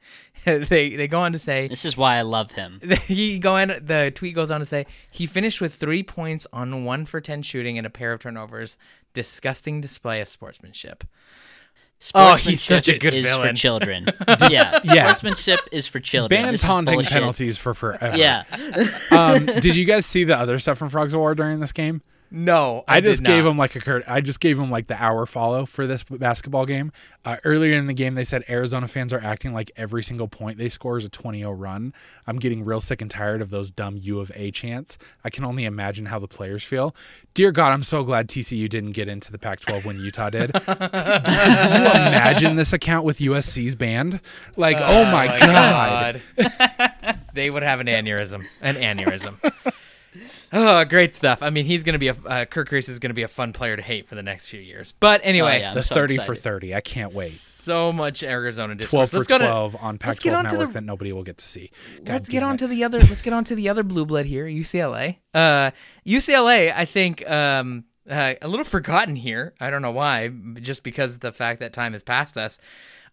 Speaker 2: they they go on to say
Speaker 4: This is why I love him.
Speaker 2: he go on the tweet goes on to say he finished with three points on one for ten shooting and a pair of turnovers. Disgusting display of sportsmanship. Oh, he's such a good
Speaker 4: is
Speaker 2: villain.
Speaker 4: for children. yeah,
Speaker 3: Yeah.
Speaker 4: Sportsmanship is for children.
Speaker 3: Ban
Speaker 4: This is
Speaker 3: taunting
Speaker 4: bullshit.
Speaker 3: penalties for forever.
Speaker 4: Yeah,
Speaker 3: um, did you guys see the other stuff from Frogs of War during this game?
Speaker 2: No,
Speaker 3: I,
Speaker 2: I,
Speaker 3: just
Speaker 2: did
Speaker 3: gave
Speaker 2: not.
Speaker 3: him like a curt. I just gave him like the hour follow for this basketball game. Uh, earlier in the game, they said Arizona fans are acting like every single point they score is a 20-0 run. I'm getting real sick and tired of those dumb U of A chants. I can only imagine how the players feel. Dear God, I'm so glad TCU didn't get into the Pac-12 when Utah did. Can you imagine this account with USC's band? Like, oh, my, God.
Speaker 2: God. they would have an aneurysm. An aneurysm. Oh, great stuff. I mean, he's going to be a uh, Kerr Kriisa is going to be a fun player to hate for the next few years. But anyway,
Speaker 4: Oh, yeah.
Speaker 3: The
Speaker 4: so
Speaker 3: 30 for 30. I can't wait.
Speaker 2: so much Arizona
Speaker 3: 12 for
Speaker 2: let's go
Speaker 3: 12
Speaker 2: to,
Speaker 3: on
Speaker 2: let's get
Speaker 3: Pac-12
Speaker 2: on to
Speaker 3: network
Speaker 2: the-
Speaker 3: that nobody will get to see. God
Speaker 2: let's get
Speaker 3: damn
Speaker 2: on
Speaker 3: it.
Speaker 2: to the other. Let's get on to the other blue blood here, UCLA. Uh, UCLA, I think um, uh, a little forgotten here. I don't know why, just because the fact that time has passed us.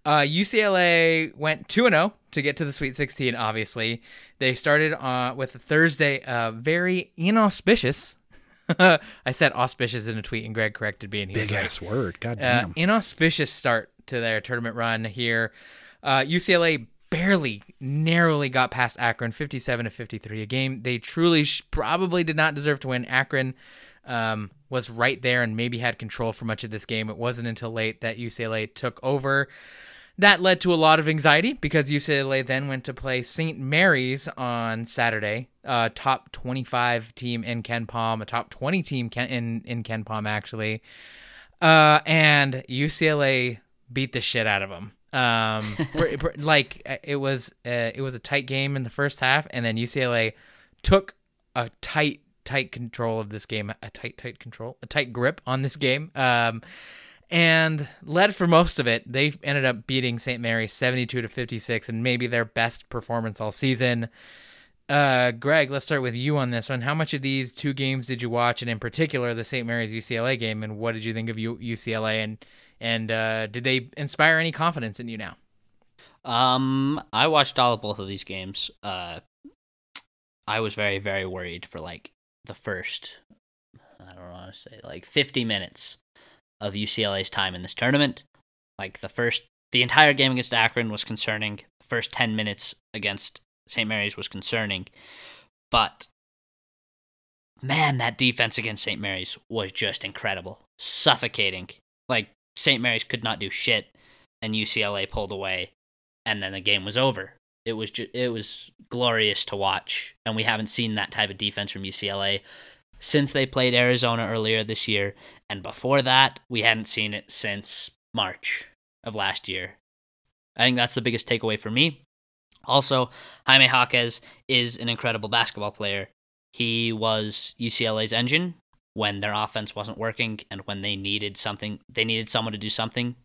Speaker 2: Uh, UCLA went two and zero to get to the Sweet 16. Obviously, they started uh, with a Thursday, uh, very inauspicious. I said auspicious in a tweet, and Greg corrected me, and he
Speaker 3: Big
Speaker 2: right
Speaker 3: ass word. God
Speaker 2: uh,
Speaker 3: damn.
Speaker 2: inauspicious start to their tournament run here. Uh, UCLA barely, narrowly got past Akron, 57 to 53. A game they truly sh- probably did not deserve to win. Akron um, was right there and maybe had control for much of this game. It wasn't until late that UCLA took over. That led to a lot of anxiety because UCLA then went to play St. Mary's on Saturday, uh, top 25 team in KenPom, a top 20 team Ken, in in KenPom actually, uh, and UCLA beat the shit out of them. Um, like uh, it was uh, it was a tight game in the first half, and then UCLA took a tight tight control of this game, a tight tight control, a tight grip on this game. Um, and led for most of it. They ended up beating St. Mary's 72 to 56 and maybe their best performance all season. Uh, Greg, let's start with you on this one. How much of these two games did you watch, and in particular the St. Mary's UCLA game, and what did you think of U- UCLA, and and uh, did they inspire any confidence in you now?
Speaker 4: Um, I watched all of both of these games. Uh, I was very very worried for like the first, I don't want to say like 50 minutes of UCLA's time in this tournament. Like the first, the entire game against Akron was concerning. The first 10 minutes against St. Mary's was concerning. But man, that defense against St. Mary's was just incredible. Suffocating. Like St. Mary's could not do shit and UCLA pulled away and then the game was over. It was ju- it was glorious to watch and we haven't seen that type of defense from UCLA since they played Arizona earlier this year. And before that, we hadn't seen it since March of last year. I think that's the biggest takeaway for me. Also, Jaime Jaquez is an incredible basketball player. He was UCLA's engine when their offense wasn't working and when they needed something, they needed someone to do something.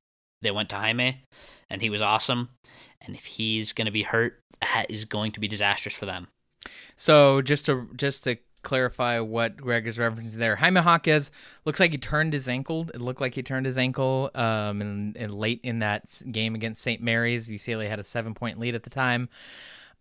Speaker 4: They went to Jaime, and he was awesome. And if he's going to be hurt, that is going to be disastrous for them.
Speaker 2: So just to just to clarify what Greg is referencing there. Jaime Jaquez looks like he turned his ankle. It looked like he turned his ankle um, and, late in that game against St. Mary's. UCLA had a seven point lead at the time.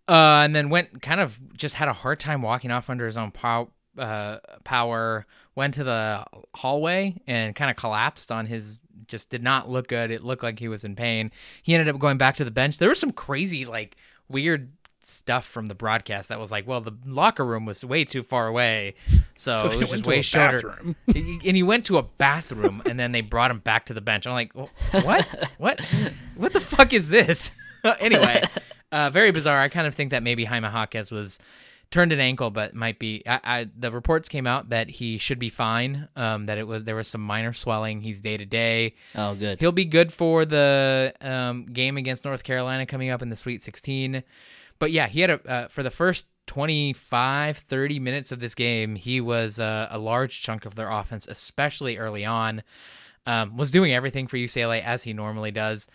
Speaker 2: Uh, and then went kind of just had a hard time walking off under his own pow- uh, power. Went to the hallway and kind of collapsed on his. Just did not look good. It looked like he was in pain. He ended up going back to the bench. There was some crazy, like weird stuff from the broadcast that was like, well, the locker room was way too far away, so, so it was just way shorter. and he went to a bathroom, and then they brought him back to the bench. I'm like, what? what? What the fuck is this? anyway, uh, very bizarre. I kind of think that maybe Jaime Jaquez was turned an ankle, but might be. I, I, the reports came out that he should be fine. Um, that it was there was some minor swelling. He's day to day.
Speaker 4: Oh, good.
Speaker 2: He'll be good for the um, game against North Carolina coming up in the Sweet 16. But yeah, he had a uh, for the first 25 30 minutes of this game he was uh, a large chunk of their offense especially early on um, was doing everything for ucla as he normally does.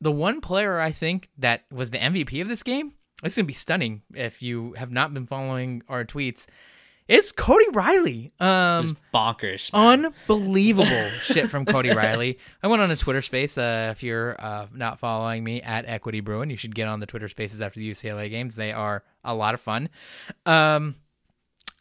Speaker 2: The one player i think that was the mvp of this game it's going to be stunning if you have not been following our tweets it's Cody Riley. Um,
Speaker 4: bonkers.
Speaker 2: Man. Unbelievable shit from Cody Riley. I went on a Twitter space. Uh, if you're uh, not following me at Equity Bruin, you should get on the Twitter spaces after the UCLA games. They are a lot of fun. Um,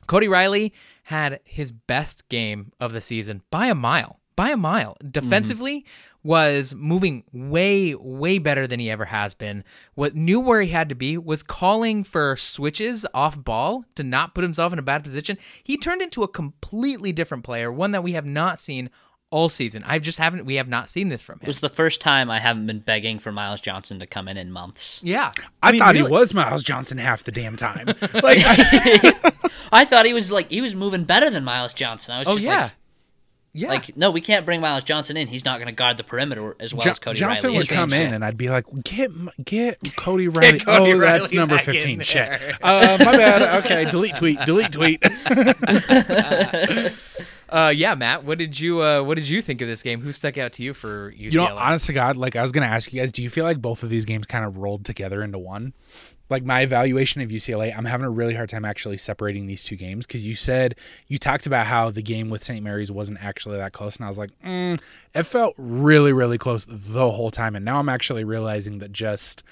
Speaker 2: Cody Riley had his best game of the season by a mile. By a mile. Defensively, mm-hmm was moving way way better than he ever has been. What knew where he had to be was calling for switches off ball to not put himself in a bad position. He turned into a completely different player one that we have not seen all season. I just haven't we have not seen this from him.
Speaker 4: it was the first time i haven't been begging for Myles johnson to come in in months.
Speaker 2: Yeah.
Speaker 3: I, I mean, thought really, he was Myles johnson half the damn time. Like
Speaker 4: I, I, thought he was like he was moving better than Myles johnson. I was
Speaker 2: oh
Speaker 4: just
Speaker 2: yeah.
Speaker 4: like, yeah. Like, no, we can't bring Myles Johnson in. He's not going to guard the perimeter as well jo- as Cody
Speaker 3: Johnson
Speaker 4: Riley.
Speaker 3: would come in, and I'd be like, get get Cody Riley. get Cody oh, Riley that's number 15. Shit. Uh, my bad. Okay, delete tweet. Delete tweet.
Speaker 2: uh, yeah, Matt, what did you uh, what did you think of this game? Who stuck out to you for UCLA?
Speaker 3: You know, honest to God, like I was going to ask you guys, do you feel like both of these games kind of rolled together into one? Like my evaluation of UCLA, I'm having a really hard time actually separating these two games because you said you talked about how the game with St. Mary's wasn't actually that close, and I was like, mm, it felt really, really close the whole time, and now I'm actually realizing that just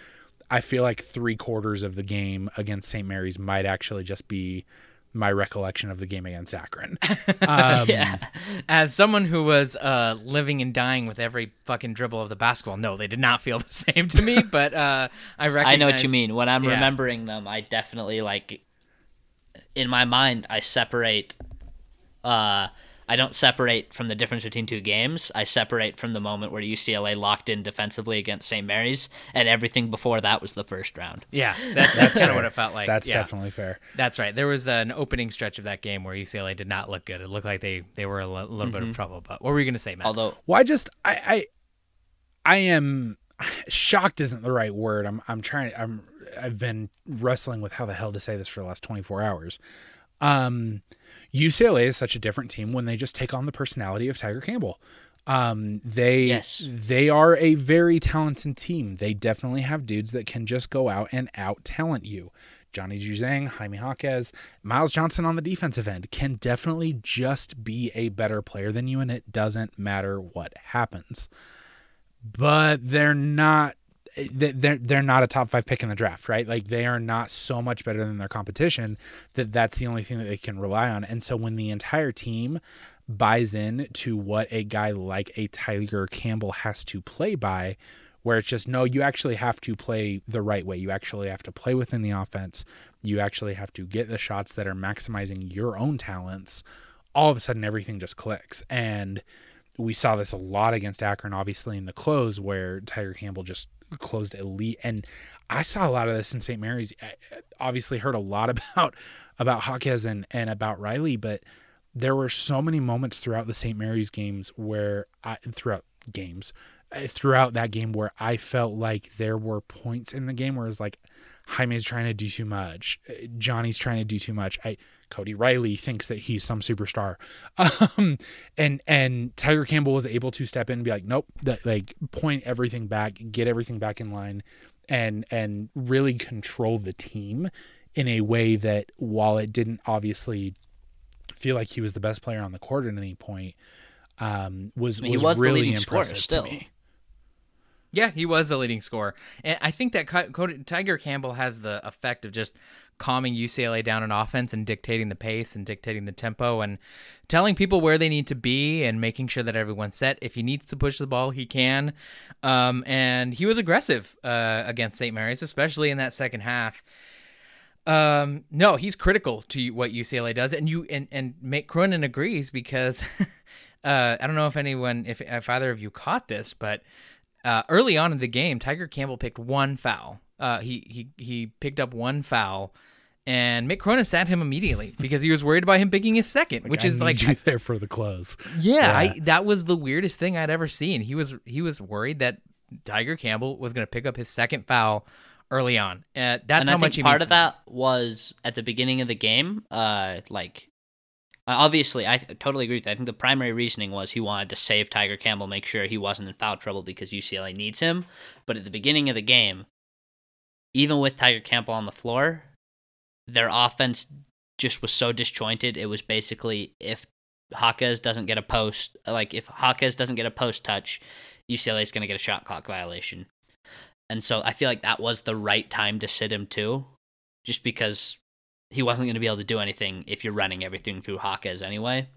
Speaker 3: I feel like three quarters of the game against St. Mary's might actually just be my recollection of the game against Akron.
Speaker 2: Um, yeah. As someone who was uh, living and dying with every fucking dribble of the basketball, no, they did not feel the same to me. But uh, I recognize.
Speaker 4: I know what you mean. When I'm yeah. remembering them, I definitely like. In my mind, I separate. Uh, I don't separate from the difference between two games. I separate from the moment where UCLA locked in defensively against St. Mary's, and everything before that was the first round.
Speaker 2: Yeah, that, that's kind of what it felt like.
Speaker 3: That's
Speaker 2: yeah.
Speaker 3: definitely fair.
Speaker 2: That's right. There was an opening stretch of that game where UCLA did not look good. It looked like they they were a l- little bit of trouble. But what were you going to say, Matt?
Speaker 4: Although
Speaker 3: Well, I just I I I am shocked isn't the right word. I'm I'm trying I'm I've been wrestling with how the hell to say this for the last 24 hours. Um UCLA is such a different team when they just take on the personality of Tiger Campbell. Um they
Speaker 4: Yes.
Speaker 3: they are a very talented team. They definitely have dudes that can just go out and out talent you. Johnny Juzang, Jaime Jaquez, Myles Johnson on the defensive end can definitely just be a better player than you, and it doesn't matter what happens. But they're not they're they're not a top five pick in the draft, right? Like they are not so much better than their competition that that's the only thing that they can rely on. And so when the entire team buys in to what a guy like a Tiger Campbell has to play by, where it's just no, you actually have to play the right way. You actually have to play within the offense. You actually have to get the shots that are maximizing your own talents. All of a sudden, everything just clicks. And we saw this a lot against Akron, obviously, in the close, where Tiger Campbell just closed elite. And I saw a lot of this in St. Mary's. I obviously heard a lot about about Jaquez and, and about Riley, but there were so many moments throughout the St. Mary's games where I throughout games uh, throughout that game where I felt like there were points in the game where it's like Jaime's trying to do too much, uh, Johnny's trying to do too much. I Cody Riley thinks that he's some superstar, um, and and Tiger Campbell was able to step in and be like, nope, that like point everything back, get everything back in line, and and really control the team in a way that while it didn't obviously feel like he was the best player on the court at any point, um, was
Speaker 4: I mean, he
Speaker 3: was,
Speaker 4: was
Speaker 3: really impressive
Speaker 4: still.
Speaker 3: to me.
Speaker 2: Yeah, he was the leading scorer, and I think that Tiger Campbell has the effect of just calming UCLA down in offense and dictating the pace and dictating the tempo and telling people where they need to be and making sure that everyone's set. If he needs to push the ball, he can. Um, and he was aggressive uh, against St. Mary's, especially in that second half. Um, no, he's critical to what UCLA does, and you and and Mick Cronin agrees because uh, I don't know if anyone, if if either of you caught this, but uh, early on in the game, Tiger Campbell picked one foul. Uh, he he he picked up one foul, and Mick Cronin sat him immediately because he was worried about him picking his second, which
Speaker 3: I
Speaker 2: is like
Speaker 3: you there for the close.
Speaker 2: yeah, I, that was the weirdest thing I'd ever seen. He was he was worried that Tiger Campbell was going to pick up his second foul early on. Uh, that's
Speaker 4: and
Speaker 2: how
Speaker 4: I
Speaker 2: much
Speaker 4: think
Speaker 2: he
Speaker 4: part
Speaker 2: means
Speaker 4: of that was at the beginning of the game. Uh, like uh, obviously, I th- totally agree with that. I think the primary reasoning was he wanted to save Tiger Campbell, make sure he wasn't in foul trouble because UCLA needs him. But at the beginning of the game, even with Tiger Campbell on the floor, their offense just was so disjointed. It was basically if Jaquez doesn't get a post, like if Jaquez doesn't get a post touch, UCLA is going to get a shot clock violation. And so I feel like that was the right time to sit him too, just because he wasn't going to be able to do anything if you're running everything through Jaquez anyway.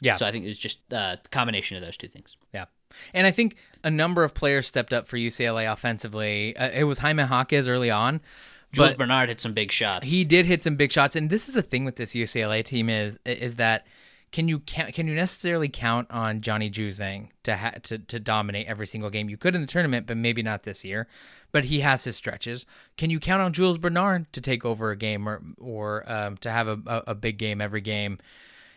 Speaker 2: Yeah.
Speaker 4: So I think it was just a combination of those two things.
Speaker 2: Yeah. And I think a number of players stepped up for UCLA offensively. Uh, it was Jaime Jaquez early on.
Speaker 4: Jules Bernard hit some big shots.
Speaker 2: he did hit some big shots, and this is the thing with this UCLA team is is that can you count, can you necessarily count on Johnny Juzang to ha- to to dominate every single game? You could in the tournament, but maybe not this year. But he has his stretches. Can you count on Jules Bernard to take over a game or or um, to have a, a, a big game every game?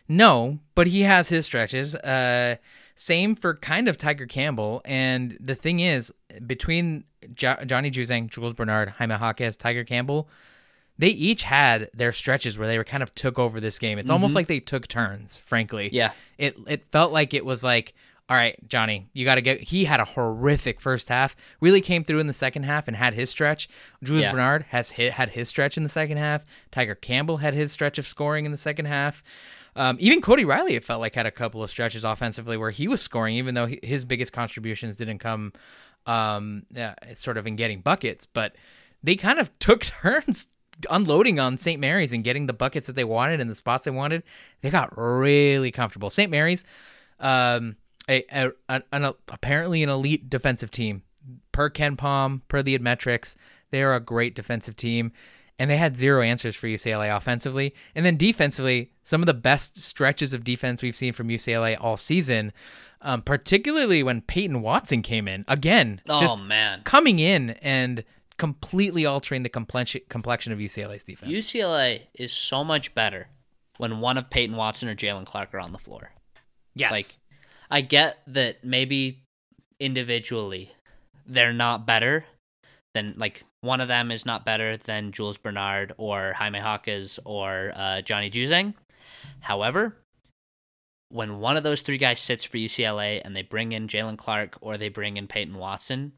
Speaker 2: No, but he has his stretches. Uh, same for kind of Tiger Campbell. And the thing is, between jo- Johnny Juzang, Jules Bernard, Jaime Jaquez, Tiger Campbell, they each had their stretches where they were kind of took over this game. It's almost like they took turns, frankly.
Speaker 4: Yeah.
Speaker 2: It it felt like it was like, all right, Johnny, you got to get. He had a horrific first half. Really came through in the second half and had his stretch. Jules
Speaker 4: Yeah.
Speaker 2: Bernard has hit, had his stretch in the second half. Tiger Campbell had his stretch of scoring in the second half. Um, even Cody Riley, it felt like had a couple of stretches offensively where he was scoring, even though his biggest contributions didn't come, um, yeah, sort of in getting buckets. But they kind of took turns unloading on St. Mary's and getting the buckets that they wanted in the spots they wanted. They got really comfortable. St. Mary's, um, a, a, an, an apparently an elite defensive team per KenPom, per the metrics. They are a great defensive team. and they had zero answers for UCLA offensively. And then defensively, some of the best stretches of defense we've seen from UCLA all season, um, particularly when Peyton Watson came in. Again,
Speaker 4: Oh
Speaker 2: just
Speaker 4: man,
Speaker 2: coming in and completely altering the complexion complexion of UCLA's defense.
Speaker 4: UCLA is so much better when one of Peyton Watson or Jaylen Clark are on the floor.
Speaker 2: yes.
Speaker 4: Like, I get that maybe individually they're not better than like one of them is not better than Jules Bernard or Jaime Jaquez or uh, Johnny Juzang. However, when one of those three guys sits for UCLA and they bring in Jaylen Clark or they bring in Peyton Watson,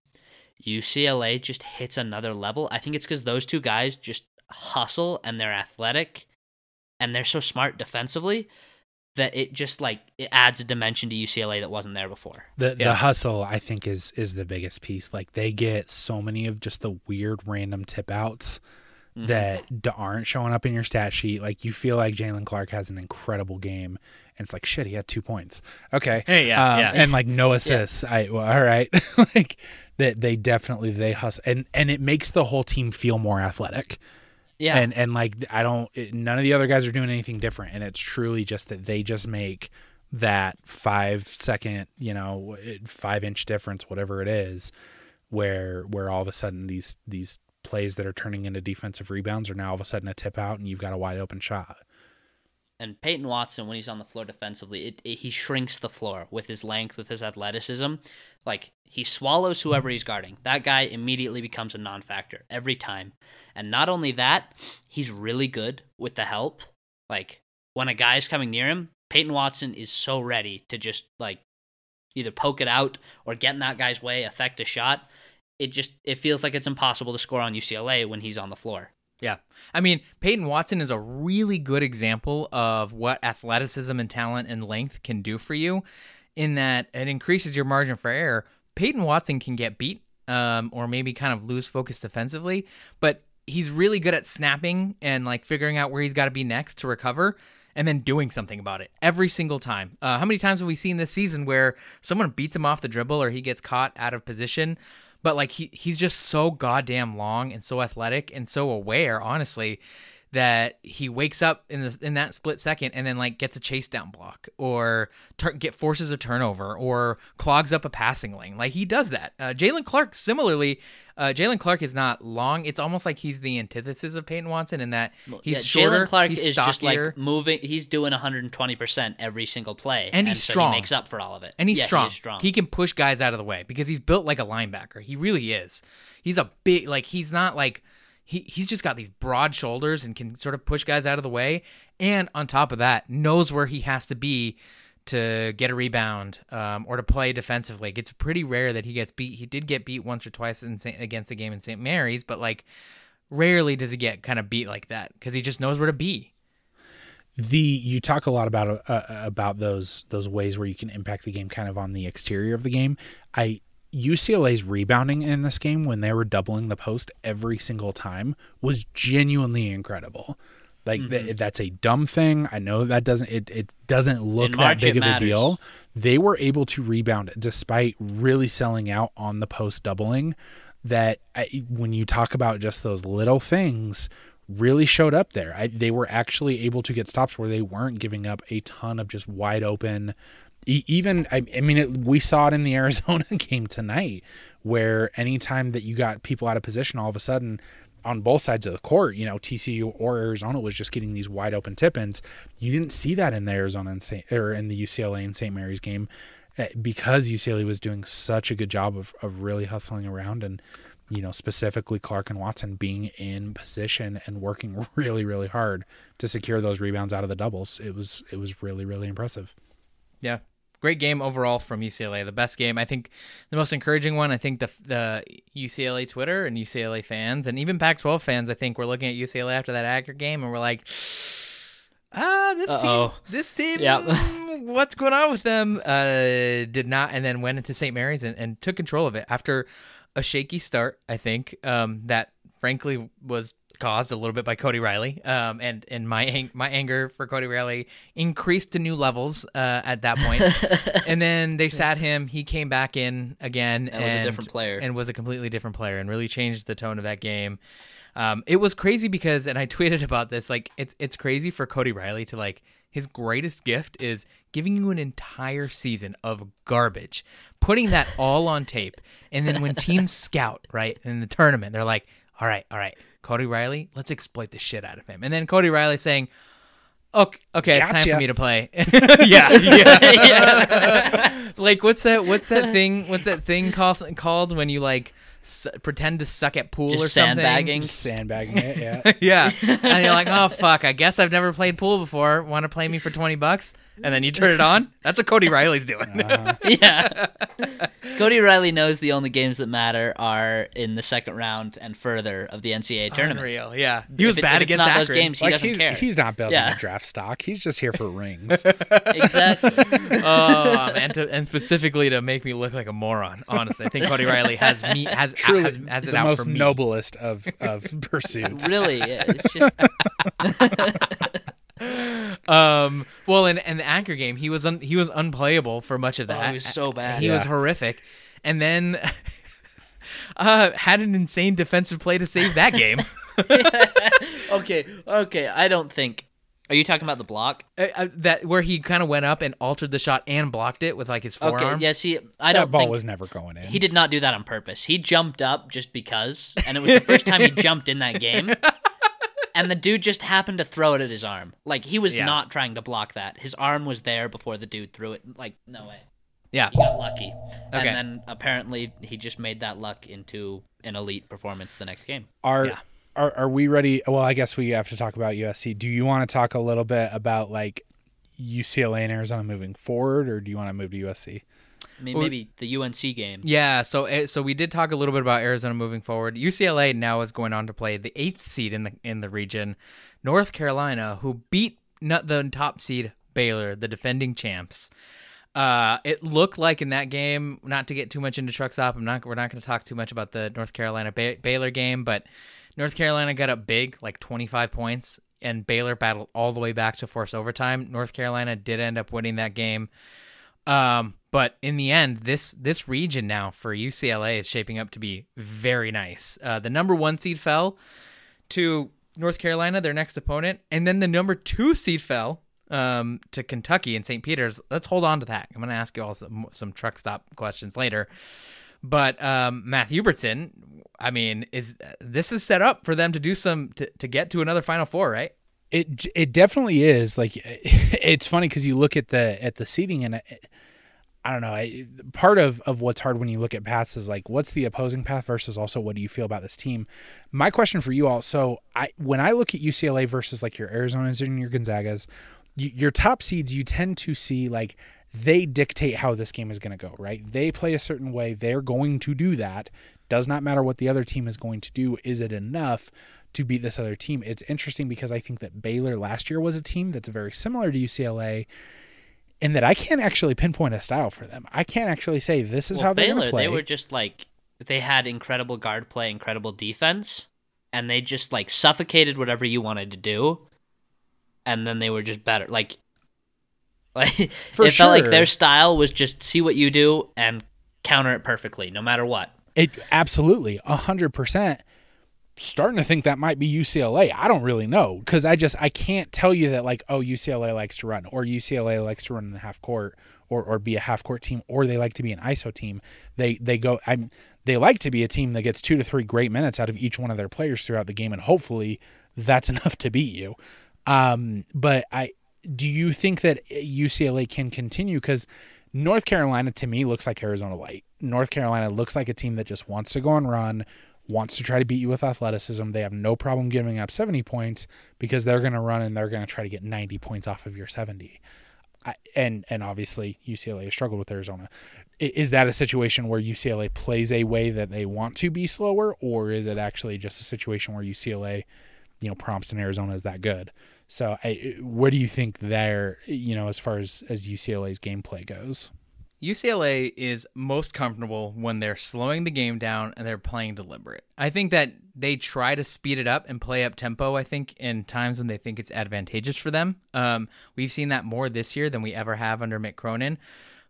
Speaker 4: UCLA just hits another level. I think it's because those two guys just hustle and they're athletic and they're so smart defensively that it just like it adds a dimension to UCLA that wasn't there before.
Speaker 3: The
Speaker 2: Yeah.
Speaker 3: the hustle I think is is the biggest piece. Like they get so many of just the weird random tip outs
Speaker 2: Mm-hmm.
Speaker 3: that d- aren't showing up in your stat sheet. Like you feel like Jaylen Clark has an incredible game, and it's like shit. He had two points. Okay,
Speaker 2: Hey, yeah,
Speaker 3: Um,
Speaker 2: yeah.
Speaker 3: and like no assists. I well, all right. like that they definitely they hustle, and and it makes the whole team feel more athletic.
Speaker 4: Yeah.
Speaker 3: And and like I don't it, none of the other guys are doing anything different and it's truly just that they just make that 5 second, you know, 5 inch difference whatever it is where where all of a sudden these these plays that are turning into defensive rebounds are now all of a sudden a tip out and you've got a wide open shot.
Speaker 4: and Peyton Watson, when he's on the floor defensively, it, it, he shrinks the floor with his length, with his athleticism. Like he swallows whoever he's guarding. That guy immediately becomes a non-factor every time. And not only that, he's really good with the help. Like when a guy's coming near him, Peyton Watson is so ready to just like either poke it out or get in that guy's way, affect a shot. It just it feels like it's impossible to score on UCLA when he's on the floor.
Speaker 2: Yeah. I mean, Peyton Watson is a really good example of what athleticism and talent and length can do for you in that it increases your margin for error. Peyton Watson can get beat um, or maybe kind of lose focus defensively, but he's really good at snapping and like figuring out where he's got to be next to recover and then doing something about it every single time. Uh, how many times have we seen this season where someone beats him off the dribble or he gets caught out of position? But like he he's just so goddamn long and so athletic and so aware, honestly, that he wakes up in the in that split second and then like gets a chase down block or tur- get forces a turnover or clogs up a passing lane. Like he does that. Uh, Jaylen Clark similarly. Uh, Jaylen Clark is not long. It's almost like he's the antithesis of Peyton Watson in that he's
Speaker 4: yeah,
Speaker 2: shorter.
Speaker 4: Jaylen Clark
Speaker 2: he's
Speaker 4: is just like moving. He's doing 120 percent every single play,
Speaker 2: And he's
Speaker 4: so
Speaker 2: strong.
Speaker 4: He makes up for all of it,
Speaker 2: and he's
Speaker 4: Yeah,
Speaker 2: strong.
Speaker 4: He, strong.
Speaker 2: He can push guys out of the way because he's built like a linebacker. He really is. He's a big like he's not like he he's just got these broad shoulders and can sort of push guys out of the way. And on top of that, knows where he has to be to get a rebound um, or to play defensively. It's pretty rare that he gets beat. He did get beat once or twice in Saint, against the game in St. Mary's, but like rarely does he get kind of beat like that because he just knows where to be.
Speaker 3: the you talk a lot about uh, about those those ways where you can impact the game kind of on the exterior of the game i UCLA's rebounding in this game when they were doubling the post every single time was genuinely incredible. Like th- that's a dumb thing. I know that doesn't it, it doesn't look
Speaker 4: In
Speaker 3: that big of a deal. They were able to rebound despite really selling out on the post doubling. That I, when you talk about just those little things, really showed up there. I, they were actually able to get stops where they weren't giving up a ton of just wide open. Even I, I mean, it, we saw it in the Arizona game tonight, where anytime that you got people out of position, all of a sudden on both sides of the court, you know, TCU or Arizona was just getting these wide open tip ins. You didn't see that in the Arizona and Saint, or in the UCLA and St. Mary's game eh, because UCLA was doing such a good job of, of really hustling around and, you know, specifically Clark and Watson being in position and working really, really hard to secure those rebounds out of the doubles. It was, it was really, really impressive.
Speaker 2: Yeah. Great game overall from UCLA. The best game. I think the most encouraging one, I think the the UCLA Twitter and UCLA fans and even Pac 12 fans, I think, were looking at UCLA after that Akron game and we're like, ah, this
Speaker 4: Uh-oh.
Speaker 2: team, this team,
Speaker 4: Yep.
Speaker 2: what's going on with them? Uh, did not, and then went into St. Mary's and, and took control of it after a shaky start, I think, um, that frankly was caused a little bit by Cody Riley. Um, and and my ang- my anger for Cody Riley increased to new levels uh, at that point. and then they sat him. He came back in again
Speaker 4: And was a different player.
Speaker 2: and was a completely different player and really changed the tone of that game. Um, it was crazy because, and I tweeted about this. Like, it's it's crazy for Cody Riley to like his greatest gift is giving you an entire season of garbage, putting that all on tape, and then when teams scout right in the tournament, they're like, "All right, all right, Cody Riley, let's exploit the shit out of him," and then Cody Riley saying. Okay, okay, it's time for me to play. yeah, yeah. like what's that? What's that thing? What's that thing called? Called when you like s- pretend to suck at pool
Speaker 4: Just
Speaker 2: or something?
Speaker 4: sandbagging.
Speaker 3: Sandbagging it, yeah.
Speaker 2: yeah, and you're like, oh fuck, I guess I've never played pool before. Want to play me for twenty bucks? And then you turn it on. That's what Cody Riley's doing. Uh-huh.
Speaker 4: yeah. Cody Riley knows the only games that matter are in the second round and further of the NCAA tournament.
Speaker 2: Unreal. Yeah, he was
Speaker 4: If it-
Speaker 2: bad
Speaker 4: if it's
Speaker 2: against
Speaker 4: not those games, he
Speaker 3: like
Speaker 4: doesn't
Speaker 3: he's
Speaker 4: care.
Speaker 3: he's not building
Speaker 4: Yeah.
Speaker 3: a draft stock. He's just here for rings.
Speaker 4: exactly.
Speaker 2: oh, and, to, and specifically to make me look like a moron. Honestly, I think Cody Riley has me has
Speaker 3: Truly,
Speaker 2: has, has it
Speaker 3: the
Speaker 2: out
Speaker 3: most
Speaker 2: for me.
Speaker 3: noblest of of pursuits.
Speaker 4: really, yeah, it's just
Speaker 2: Um. Well, in, in the Akron game, he was un, he was unplayable for much of that.
Speaker 4: Oh, he was so bad.
Speaker 2: He was horrific, and then uh had an insane defensive play to save that game.
Speaker 4: okay. Okay, I don't think. Are you talking about the block?
Speaker 2: Uh, uh, that where he kind of went up and altered the shot and blocked it with like his forearm.
Speaker 4: Okay, yeah. See, I don't That
Speaker 3: ball
Speaker 4: think
Speaker 3: was never going in.
Speaker 4: he did not do that on purpose. He jumped up just because, and it was the first time he jumped in that game. And the dude just happened to throw it at his arm. Like he was
Speaker 2: Yeah.
Speaker 4: not trying to block that. His arm was there before the dude threw it. Like no way.
Speaker 2: Yeah.
Speaker 4: He got lucky.
Speaker 2: Okay.
Speaker 4: And then apparently he just made that luck into an elite performance the next game.
Speaker 3: Are
Speaker 2: Yeah.
Speaker 3: are are we ready? Well, I guess we have to talk about USC. Do you want to talk a little bit about like UCLA and Arizona moving forward, or do you want to move to USC?
Speaker 4: I mean, maybe the UNC game.
Speaker 2: Yeah, so uh, so we did talk a little bit about Arizona moving forward. UCLA now is going on to play the eighth seed in the in the region, North Carolina, who beat not the top seed Baylor, the defending champs. Uh, it looked like in that game, not to get too much into truck stop. I'm not. We're not going to talk too much about the North Carolina ba- Baylor game, but North Carolina got up big, like 25 points, and Baylor battled all the way back to force overtime. North Carolina did end up winning that game. Um, but in the end, this this region now for UCLA is shaping up to be very nice. Uh, the number one seed fell to North Carolina, their next opponent, and then the number two seed fell um, to Kentucky and St. Peter's. Let's hold on to that. I'm going to ask you all some, some truck stop questions later. But um, Matt Hubertson, I mean, is this is set up for them to do some to, to get to another Final Four, right?
Speaker 3: It it definitely is. Like it's funny because you look at the at the seating and it, I don't know. I, part of of what's hard when you look at paths is like what's the opposing path versus also what do you feel about this team. My question for you all. So I when I look at UCLA versus like your Arizonas and your Gonzagas, you, your top seeds, you tend to see like they dictate how this game is going to go. Right? They play a certain way. They're going to do that. Does not matter what the other team is going to do. Is it enough? to beat this other team. It's interesting because I think that Baylor last year was a team that's very similar to UCLA in that I can't actually pinpoint a style for them. I can't actually say this is
Speaker 4: well,
Speaker 3: how
Speaker 4: Baylor,
Speaker 3: to play.
Speaker 4: they were just like they had incredible guard play, incredible defense, and they just like suffocated whatever you wanted to do, and then they were just better. Like, like
Speaker 3: For
Speaker 4: it felt like their style was just see what you do and counter it perfectly, no matter what.
Speaker 3: It absolutely a hundred percent. Starting to think that might be UCLA. I don't really know because I just I can't tell you that like oh UCLA likes to run or UCLA likes to run in the half court or or be a half court team or they like to be an ISO team. They they go I'm they like to be a team that gets two to three great minutes out of each one of their players throughout the game and hopefully that's enough to beat you. Um, but I do you think that UCLA can continue because North Carolina to me looks like Arizona light. North Carolina looks like a team that just wants to go and run, wants to try to beat you with athleticism. They have no problem giving up 70 points because they're going to run and they're going to try to get 90 points off of your 70. I, and and obviously UCLA has struggled with Arizona. Is that a situation where UCLA plays a way that they want to be slower, or is it actually just a situation where UCLA, you know, prompts in Arizona is that good? So, I, what do you think there? You know, as far as as UCLA's gameplay goes.
Speaker 2: UCLA is most comfortable when they're slowing the game down and they're playing deliberate. I think that they try to speed it up and play up tempo. I think in times when they think it's advantageous for them. Um, we've seen that more this year than we ever have under Mick Cronin.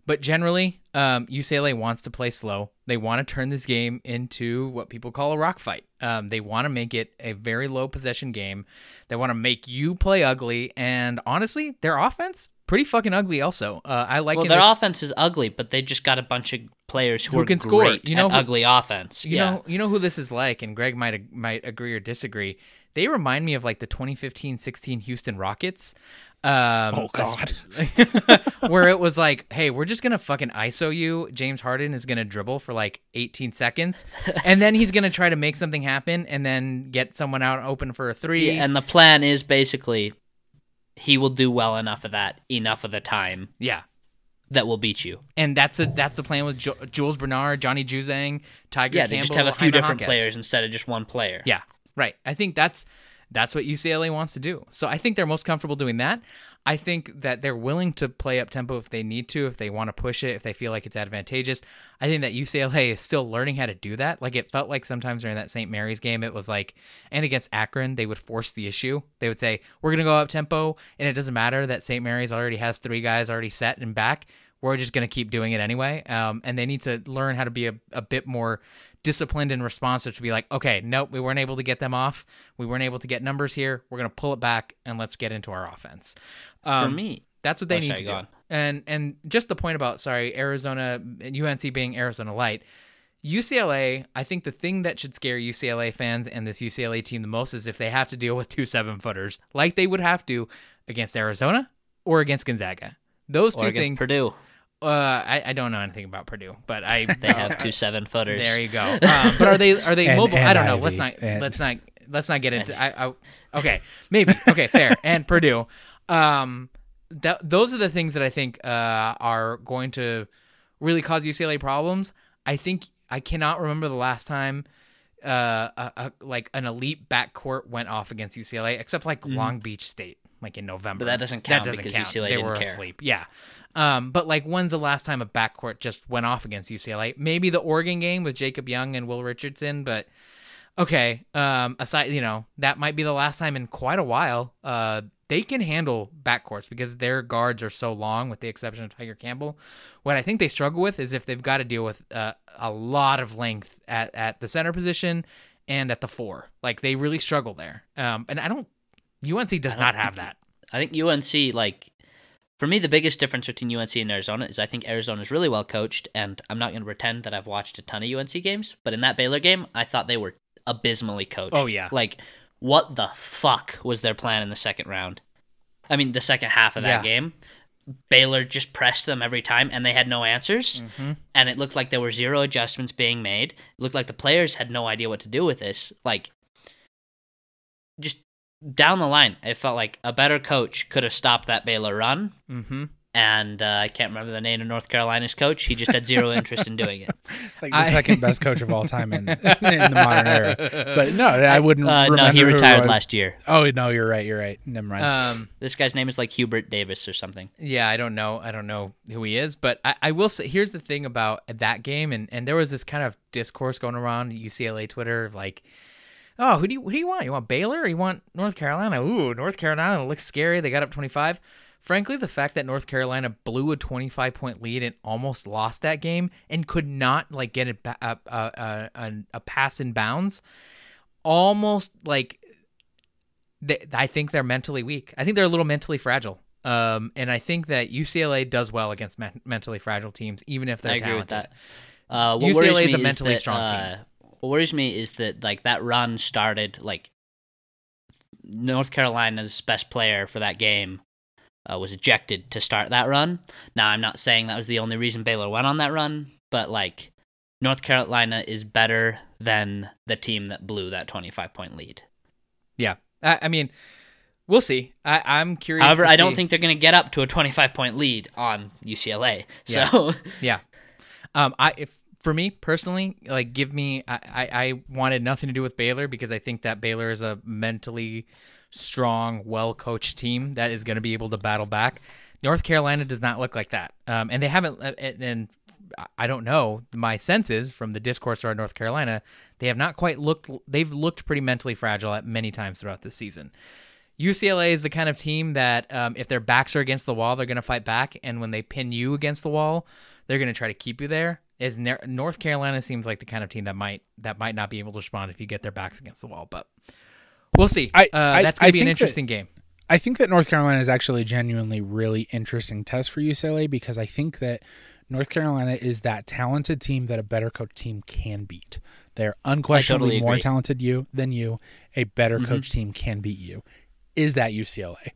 Speaker 2: But generally, um, UCLA wants to play slow. They want to turn this game into what people call a rock fight. Um, they want to make it a very low possession game. They want to make you play ugly. And honestly, their offense pretty fucking ugly. Also, uh, I like
Speaker 4: Well, their offense is ugly, but they just got a bunch of players who,
Speaker 2: Who
Speaker 4: are
Speaker 2: can score. You know
Speaker 4: at
Speaker 2: who-
Speaker 4: ugly offense.
Speaker 2: You
Speaker 4: yeah.
Speaker 2: know, you know who this is like, and Greg might might agree or disagree. They remind me of like the 2015-16 Houston Rockets. Um,
Speaker 3: Oh, God.
Speaker 2: where it was like, hey, we're just gonna fucking ISO you. James Harden is gonna dribble for like 18 seconds, and then he's gonna try to make something happen, and then get someone out open for a three.
Speaker 4: Yeah, and the plan is basically he will do well enough of that enough of the time
Speaker 2: yeah.
Speaker 4: that will beat you.
Speaker 2: And that's a that's the plan with jo- Jules Bernard, Johnny Juzang, Tiger
Speaker 4: Yeah,
Speaker 2: Campbell.
Speaker 4: they just have a few
Speaker 2: Jaime
Speaker 4: different players instead of just one player.
Speaker 2: Yeah, right. I think that's that's what UCLA wants to do. So I think they're most comfortable doing that. I think that they're willing to play up tempo if they need to, if they want to push it, if they feel like it's advantageous. I think that UCLA is still learning how to do that. Like it felt like sometimes during that St. Mary's game, it was like, and against Akron, they would force the issue. They would say, "We're going to go up tempo," and it doesn't matter that St. Mary's already has three guys already set and back. We're just going to keep doing it anyway. Um, and they need to learn how to be a, a bit more disciplined and responsive to be like, okay, nope, we weren't able to get them off. We weren't able to get numbers here. We're going to pull it back and let's get into our offense. Um,
Speaker 4: For me,
Speaker 2: that's what they
Speaker 4: Oh,
Speaker 2: need to do. And and just the point about sorry, Arizona UNC being Arizona Light. UCLA, I think the thing that should scare UCLA fans and this UCLA team the most is if they have to deal with two seven footers, like they would have to against Arizona or against Gonzaga. Those
Speaker 4: or
Speaker 2: two things.
Speaker 4: Purdue,
Speaker 2: uh, I, I don't know anything about Purdue, but I
Speaker 4: they have two seven footers.
Speaker 2: there you go. Um, but are they are they
Speaker 3: And-
Speaker 2: mobile? I don't know.
Speaker 3: Ivy.
Speaker 2: Let's not
Speaker 3: And-
Speaker 2: let's not let's not get into. I, I okay maybe okay fair and Purdue. Um, that those are the things that I think uh, are going to really cause UCLA problems. I think I cannot remember the last time uh, a, a, like an elite backcourt went off against UCLA, except like Long Beach State, like in November.
Speaker 4: But that doesn't count
Speaker 2: that doesn't
Speaker 4: because
Speaker 2: count.
Speaker 4: UCLA
Speaker 2: they
Speaker 4: didn't
Speaker 2: were
Speaker 4: care.
Speaker 2: asleep. Yeah. Um, but like, when's the last time a backcourt just went off against UCLA? Maybe the Oregon game with Jacob Young and Will Richardson, but okay. Um, aside, you know, that might be the last time in quite a while. Uh, they can handle backcourts because their guards are so long, with the exception of Tiger Campbell. What I think they struggle with is if they've got to deal with uh, a lot of length at, at the center position and at the four. Like they really struggle there. Um, and I don't. UNC does not have that.
Speaker 4: I think UNC like for me the biggest difference between UNC and Arizona is I think Arizona is really well coached and I'm not going to pretend that I've watched a ton of UNC games, but in that Baylor game I thought they were abysmally coached.
Speaker 2: Oh, yeah.
Speaker 4: Like what the fuck was their plan in the second round? I mean the second half of that
Speaker 2: Yeah.
Speaker 4: game. Baylor just pressed them every time and they had no answers.
Speaker 2: Mm-hmm.
Speaker 4: And it looked like there were zero adjustments being made. It looked like the players had no idea what to do with this. Like just down the line, it felt like a better coach could have stopped that Baylor run.
Speaker 2: Mm-hmm.
Speaker 4: And uh, I can't remember the name of North Carolina's coach. He just had zero interest in doing it.
Speaker 3: It's like the
Speaker 2: I-
Speaker 3: second best coach of all time in, in the modern era. But no, I wouldn't.
Speaker 4: Uh, no, he retired last year.
Speaker 3: Oh no, you're right. You're right. Never mind.
Speaker 2: Um,
Speaker 4: This guy's name is like Hubert Davis or something.
Speaker 2: Yeah, I don't know. I don't know who he is, but I, I will say here's the thing about that game, and, and there was this kind of discourse going around UCLA Twitter, like, oh, who do you who do you want? You want Baylor or you want North Carolina? Ooh, North Carolina looks scary. They got up 25. Frankly, the fact that North Carolina blew a 25 point lead and almost lost that game and could not like get it a, a, a, a pass in bounds, almost like they, I think they're mentally weak. I think they're a little mentally fragile. Um, and I think that UCLA does well against me- mentally fragile teams, even if they're
Speaker 4: I agree
Speaker 2: talented.
Speaker 4: with that. Uh,
Speaker 2: UCLA is a
Speaker 4: me
Speaker 2: mentally
Speaker 4: that,
Speaker 2: strong
Speaker 4: uh, What worries me is that like that run started like North Carolina's best player for that game uh, was ejected to start that run. Now I'm not saying that was the only reason Baylor went on that run, but like North Carolina is better than the team that blew that 25 point lead.
Speaker 2: Yeah, I, I mean, we'll see. I, I'm curious.
Speaker 4: However, I don't think they're going to get up to a 25 point lead on UCLA.
Speaker 2: Yeah.
Speaker 4: So
Speaker 2: Yeah. Um, I if for me personally, like, give me. I, I wanted nothing to do with Baylor because I think that Baylor is a mentally strong, well coached team that is going to be able to battle back. North Carolina does not look like that, um, and they haven't. uh, And, I don't know. My sense is from the discourse around North Carolina, they have not quite looked. They've looked pretty mentally fragile at many times throughout this season. UCLA is the kind of team that um, if their backs are against the wall, they're going to fight back, and when they pin you against the wall, they're going to try to keep you there. Is North Carolina seems like the kind of team that might that might not be able to respond if you get their backs against the wall, but we'll see.
Speaker 3: I-
Speaker 2: uh,
Speaker 3: I-
Speaker 2: that's going to be an
Speaker 3: think that-
Speaker 2: interesting game.
Speaker 3: I think that North Carolina is actually a genuinely really interesting test for UCLA because I think that North Carolina is that talented team that a better coach team can beat. They're unquestionably
Speaker 4: totally
Speaker 3: more talented you than you. A better coach team can beat you. Is that UCLA?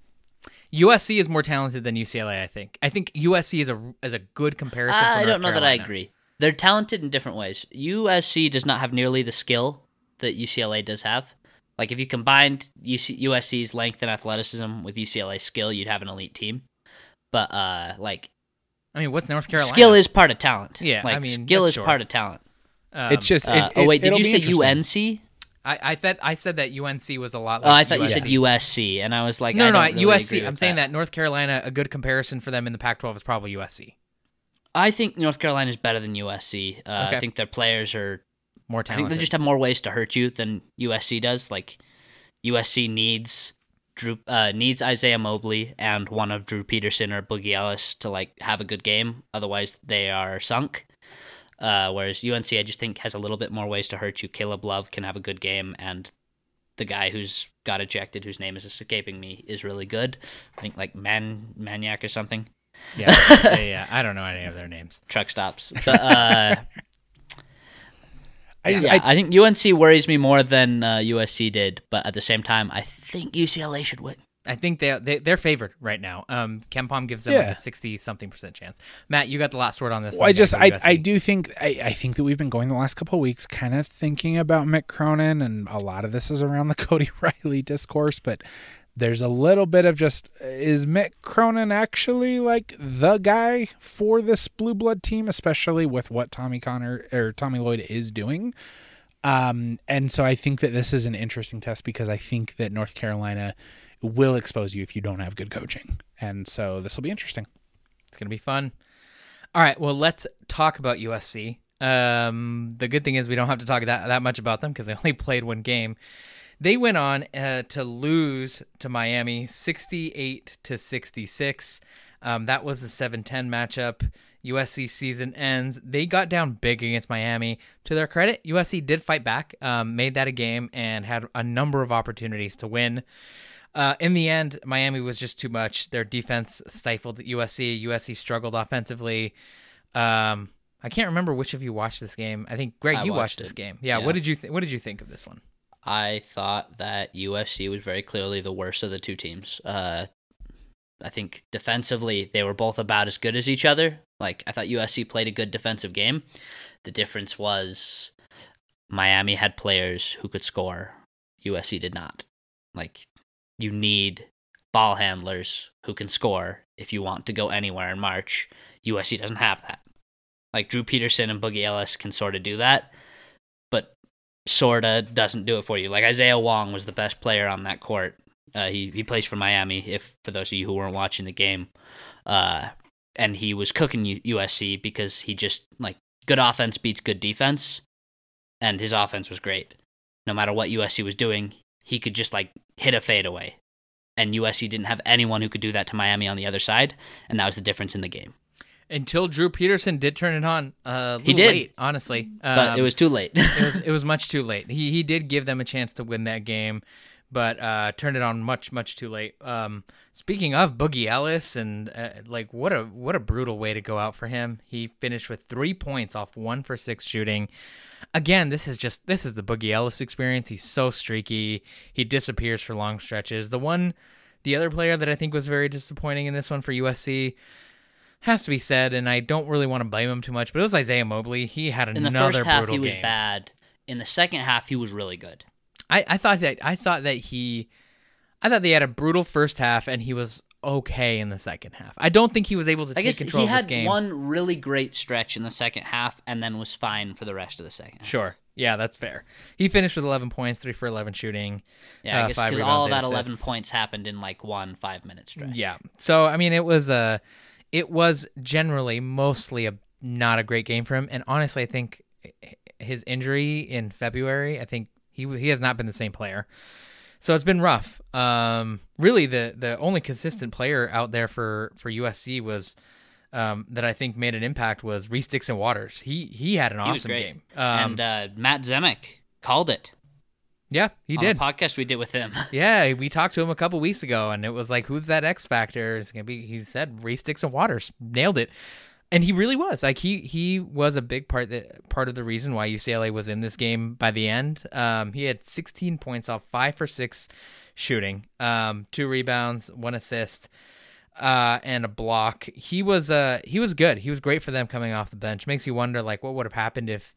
Speaker 2: USC is more talented than UCLA. I think. I think USC is a is a good comparison. for
Speaker 4: I don't know that I agree. They're talented in different ways. USC does not have nearly the skill that UCLA does have. Like if you combined UC, USC's length and athleticism with UCLA's skill, you'd have an elite team. But uh, like
Speaker 2: I mean, what's North Carolina?
Speaker 4: skill is part of talent.
Speaker 2: Yeah,
Speaker 4: like I
Speaker 2: mean,
Speaker 4: skill
Speaker 2: that's
Speaker 4: is
Speaker 2: sure.
Speaker 4: part of talent.
Speaker 2: Um,
Speaker 3: it's just.
Speaker 4: Uh,
Speaker 3: it,
Speaker 4: oh wait, did you say. UNC?
Speaker 2: I, I thought I said that UNC was a lot.
Speaker 4: Oh,
Speaker 2: Like
Speaker 4: I thought you said
Speaker 2: USC.
Speaker 4: USC, and I was like,
Speaker 2: no,
Speaker 4: I
Speaker 2: no,
Speaker 4: don't
Speaker 2: no,
Speaker 4: really
Speaker 2: USC.
Speaker 4: agree
Speaker 2: I'm
Speaker 4: with
Speaker 2: saying that North Carolina, a good comparison for them in the Pac-12 is probably USC.
Speaker 4: I think North Carolina is better than USC. Uh,
Speaker 2: Okay.
Speaker 4: I think their players are
Speaker 2: More
Speaker 4: I think
Speaker 2: talented.
Speaker 4: they just have more ways to hurt you than USC does. Like USC needs Drew uh, needs Isaiah Mobley and one of Drew Peterson or Boogie Ellis to like have a good game. Otherwise, they are sunk. Uh, whereas UNC, I just think has a little bit more ways to hurt you. Caleb Love can have a good game, and the guy who's got ejected, whose name is escaping me, is really good. I think like Man Maniac or something.
Speaker 2: Yeah, yeah, yeah. I don't know any of their names.
Speaker 4: Truck stops, but uh,
Speaker 3: I just,
Speaker 4: yeah,
Speaker 3: I,
Speaker 4: I, think UNC worries me more than uh, USC did, but at the same time, I think UCLA should win.
Speaker 2: I think they, they they're favored right now. Um, KenPom gives them like a sixty something percent chance. Matt, you got the last word on this.
Speaker 3: Well, I just I, I do think I, I think that we've been going the last couple of weeks kind of thinking about Mick Cronin and a lot of this is around the Cody Riley discourse, but there's a little bit of just is Mick Cronin actually like the guy for this blue blood team, especially with what Tommy Connor or Tommy Lloyd is doing. Um, and so I think that this is an interesting test because I think that North Carolina will expose you if you don't have good coaching. And so this will be interesting.
Speaker 2: It's gonna be fun. All right, well, let's talk about USC. Um, the good thing is we don't have to talk that that much about them because they only played one game. They went on uh, to lose to Miami, sixty-eight to sixty-six. Um, that was the 7-10 matchup. USC season ends. They got down big against Miami. To their credit, USC did fight back, um, made that a game, and had a number of opportunities to win. Uh, in the end, Miami was just too much. Their defense stifled USC. USC struggled offensively. Um, I can't remember which of you watched this game. I think Greg,
Speaker 4: I
Speaker 2: you watched,
Speaker 4: watched
Speaker 2: this game. Yeah,
Speaker 4: Yeah.
Speaker 2: What did you th- What did you think of this one?
Speaker 4: I thought that USC was very clearly the worst of the two teams. Uh, I think defensively they were both about as good as each other. Like I thought USC played a good defensive game. The difference was Miami had players who could score. USC did not. Like you need ball handlers who can score if you want to go anywhere in March. USC doesn't have that. Like Drew Peterson and Boogie Ellis can sort of do that, sorta doesn't do it for you. Like Isaiah Wong was the best player on that court. Uh, he he plays for Miami. If for those of you who weren't watching the game, uh, and he was cooking USC because he just like good offense beats good defense, and his offense was great. No matter what USC was doing, he could just like hit a fadeaway, and USC didn't have anyone who could do that to Miami on the other side, and that was the difference in the game.
Speaker 2: Until Drew Peterson did turn it on. Uh, a
Speaker 4: He did.
Speaker 2: late, honestly.
Speaker 4: But
Speaker 2: Um,
Speaker 4: it was too late.
Speaker 2: it was it was much too late. He he did give them a chance to win that game, but uh, turned it on much much too late. Um, speaking of Boogie Ellis and uh, like what a what a brutal way to go out for him. He finished with three points off one for six shooting. Again, this is just this is the Boogie Ellis experience. He's so streaky. He disappears for long stretches. The one, the other player that I think was very disappointing in this one for USC. Has to be said, and I don't really want to blame him too much, but it was Isaiah Mobley. He had
Speaker 4: in
Speaker 2: another
Speaker 4: the first half,
Speaker 2: brutal
Speaker 4: he was
Speaker 2: game.
Speaker 4: bad. In the second half, he was really good.
Speaker 2: I, I thought that I thought that he I thought they had a brutal first half and he was okay in the second half. I don't think he was able to
Speaker 4: I
Speaker 2: take control
Speaker 4: he
Speaker 2: of this
Speaker 4: had
Speaker 2: game.
Speaker 4: one really great stretch in the second half, and then was fine for the rest of the second. Half.
Speaker 2: Sure. Yeah, that's fair. He finished with 11 points, three for 11 shooting.
Speaker 4: Yeah, I
Speaker 2: uh,
Speaker 4: guess because all that 11 points happened in like one five minute stretch.
Speaker 2: Yeah. So I mean, it was a, it was generally mostly a not a great game for him, and honestly, I think his injury in February, I think he he has not been the same player. So it's been rough. Um, really, the the only consistent player out there for for USC was. Um, that I think made an impact was Reese Dixon Waters. He he had an
Speaker 4: He
Speaker 2: awesome game. Um,
Speaker 4: and uh, Matt Zemek called it.
Speaker 2: Yeah, he
Speaker 4: on
Speaker 2: did.
Speaker 4: podcast we did with him.
Speaker 2: Yeah, we talked to him a couple weeks ago, and it was like, "Who's that X factor?" It's gonna be. He said, "Reese Dixon Waters nailed it," and he really was. Like he he was a big part that part of the reason why UCLA was in this game by the end. Um, he had 16 points off five for six shooting, um, two rebounds, one assist, uh, and a block. He was uh he was good. He was great for them coming off the bench. Makes you wonder like what would have happened if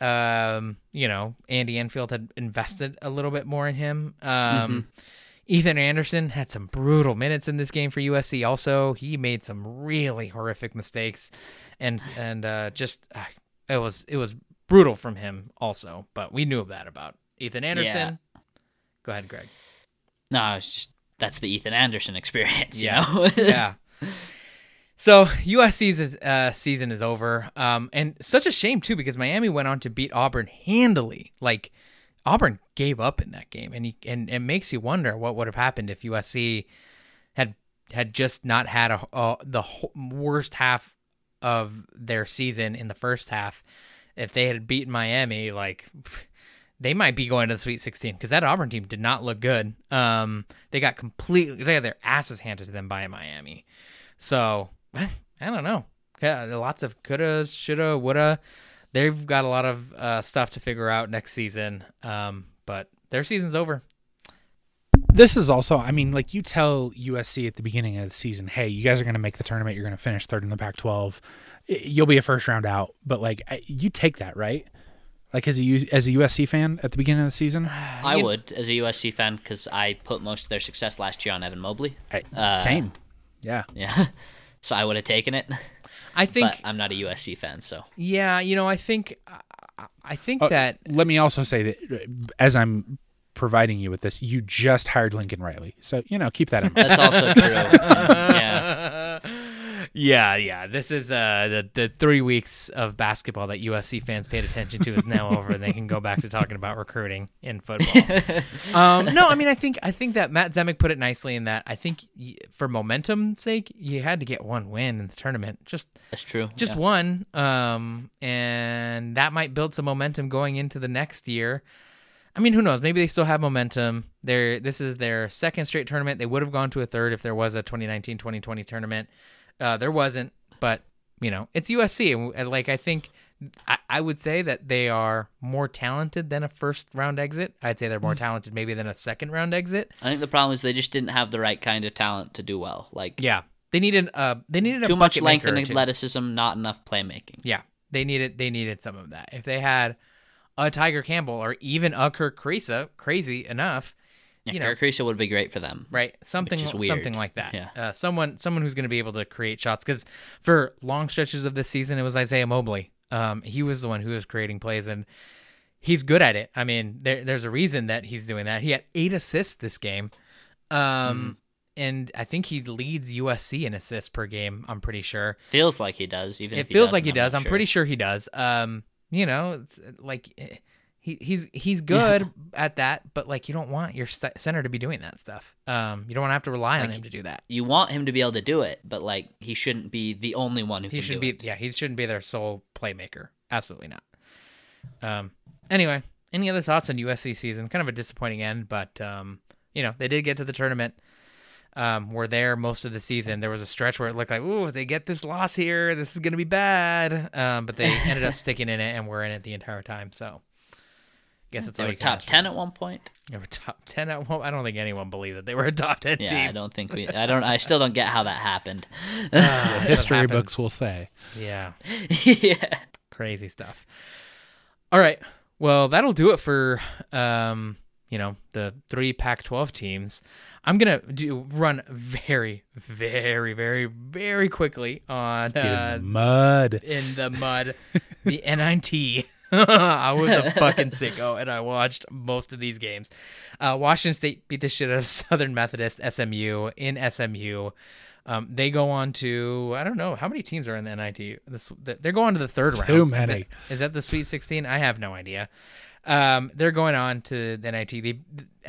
Speaker 2: um, you know, Andy Enfield had invested a little bit more in him. Um, Ethan Anderson had some brutal minutes in this game for USC. Also, he made some really horrific mistakes, and and uh, just uh, it was it was brutal from him also. But we knew of that about Ethan Anderson. Go ahead, Greg.
Speaker 4: No, it's just that's the Ethan Anderson experience. You
Speaker 2: Yeah.
Speaker 4: know?
Speaker 2: yeah. So USC's uh, season is over, um, and such a shame too because Miami went on to beat Auburn handily. Like Auburn gave up in that game, and he, and it makes you wonder what would have happened if USC had had just not had a, the worst half of their season in the first half. If they had beaten Miami, like they might be going to the Sweet 16 because that Auburn team did not look good. Um, they got completely they had their asses handed to them by Miami. So I don't know. Yeah, lots of coulda, shoulda, woulda. They've got a lot of uh, stuff to figure out next season. Um, but their season's over.
Speaker 3: This is also, I mean, like you tell USC at the beginning of the season, hey, you guys are going to make the tournament. You're going to finish third in the Pac 12. You'll be a first round out. But like, you take that, right? Like as a, U- as a USC fan at the beginning of the season?
Speaker 4: I
Speaker 2: You-
Speaker 4: would as a USC fan because I put most of their success last year on Evan Mobley.
Speaker 3: I-
Speaker 4: Uh,
Speaker 3: same. Yeah.
Speaker 4: Yeah, so I would have taken it.
Speaker 2: I think,
Speaker 4: but I'm not a USC fan, so
Speaker 2: yeah, you know, I think, I, I think
Speaker 3: Oh,
Speaker 2: that
Speaker 3: Let me also say that uh, as I'm providing you with this, you just hired Lincoln Riley. So, you know, keep that in mind.
Speaker 4: that's also true. yeah,
Speaker 2: yeah, yeah. This is uh the the three weeks of basketball that USC fans paid attention to is now over, and they can go back to talking about recruiting in football. um, no, I mean, I think I think that Matt Zemek put it nicely in that I think y- for momentum's sake, you had to get one win in the tournament, just
Speaker 4: that's true.
Speaker 2: just
Speaker 4: yeah.
Speaker 2: one, um, and that might build some momentum going into the next year. I mean, who knows? Maybe they still have momentum. They're, this is their second straight tournament. They would have gone to a third if there was a 2019-2020 tournament. Uh, there wasn't, but you know, it's USC, and, like I think, I, I would say that they are more talented than a first round exit. I'd say they're more talented maybe than a second round exit.
Speaker 4: I think the problem is they just didn't have the right kind of talent to do well. Like
Speaker 2: Yeah, they needed uh they needed a
Speaker 4: too much length and athleticism, not enough playmaking.
Speaker 2: Yeah, they needed they needed some of that. If they had a Tiger Campbell or even a Kerr Kriisa, crazy enough,
Speaker 4: Yeah,
Speaker 2: you know,
Speaker 4: Kriisa would be great for them.
Speaker 2: right? Something something like that.
Speaker 4: Yeah.
Speaker 2: Uh, someone someone who's going to be able to create shots because for long stretches of this season, it was Isaiah Mobley. Um, he was the one who was creating plays and. He's good at it. I mean, there, there's a reason that he's doing that. He had eight assists this game, um,
Speaker 4: Mm-hmm.
Speaker 2: and I think he leads USC in assists per game. I'm pretty sure.
Speaker 4: Feels like he does. Even
Speaker 2: it
Speaker 4: if he
Speaker 2: feels like he does. I'm
Speaker 4: sure.
Speaker 2: pretty sure he does. Um, you know, it's like eh, he he's he's good at that, but like you don't want your center to be doing that stuff. Um, you don't want to have to rely on him to do that.
Speaker 4: You want him to be able to do it, but like he shouldn't be the only one who
Speaker 2: He
Speaker 4: can
Speaker 2: should
Speaker 4: do
Speaker 2: be
Speaker 4: it.
Speaker 2: yeah, he shouldn't be their sole playmaker. Absolutely not. Um, anyway, any other thoughts on USC season? Kind of a disappointing end, but um, you know they did get to the tournament. Um, were there most of the season. There was a stretch where it looked like, ooh, if they get this loss here, this is gonna be bad. Um, but they ended up sticking in it and were in it the entire time. So, guess it's
Speaker 4: They
Speaker 2: all
Speaker 4: were
Speaker 2: you can
Speaker 4: top
Speaker 2: ask for.
Speaker 4: ten at one point.
Speaker 2: They were top ten at one. I don't think anyone believed that they were a top ten
Speaker 4: Yeah,
Speaker 2: team.
Speaker 4: I don't think we. I don't. I still don't get how that happened.
Speaker 2: That's what
Speaker 3: History
Speaker 2: happens.
Speaker 3: books will say.
Speaker 2: Yeah.
Speaker 4: yeah.
Speaker 2: crazy stuff. All right. Well, that'll do it for um, you know, the three Pac-12 teams. I'm going to do run very very very very quickly on
Speaker 3: Get in
Speaker 2: uh,
Speaker 3: mud.
Speaker 2: in the mud the NIT I was a fucking sicko, and I watched most of these games. Uh, Washington State beat the shit out of Southern Methodist SMU in SMU. Um, they go on to I don't know how many teams are in the NIT. This they're going to the third round.
Speaker 3: Too many.
Speaker 2: Is that the Sweet 16? I have no idea. Um, they're going on to the NIT. The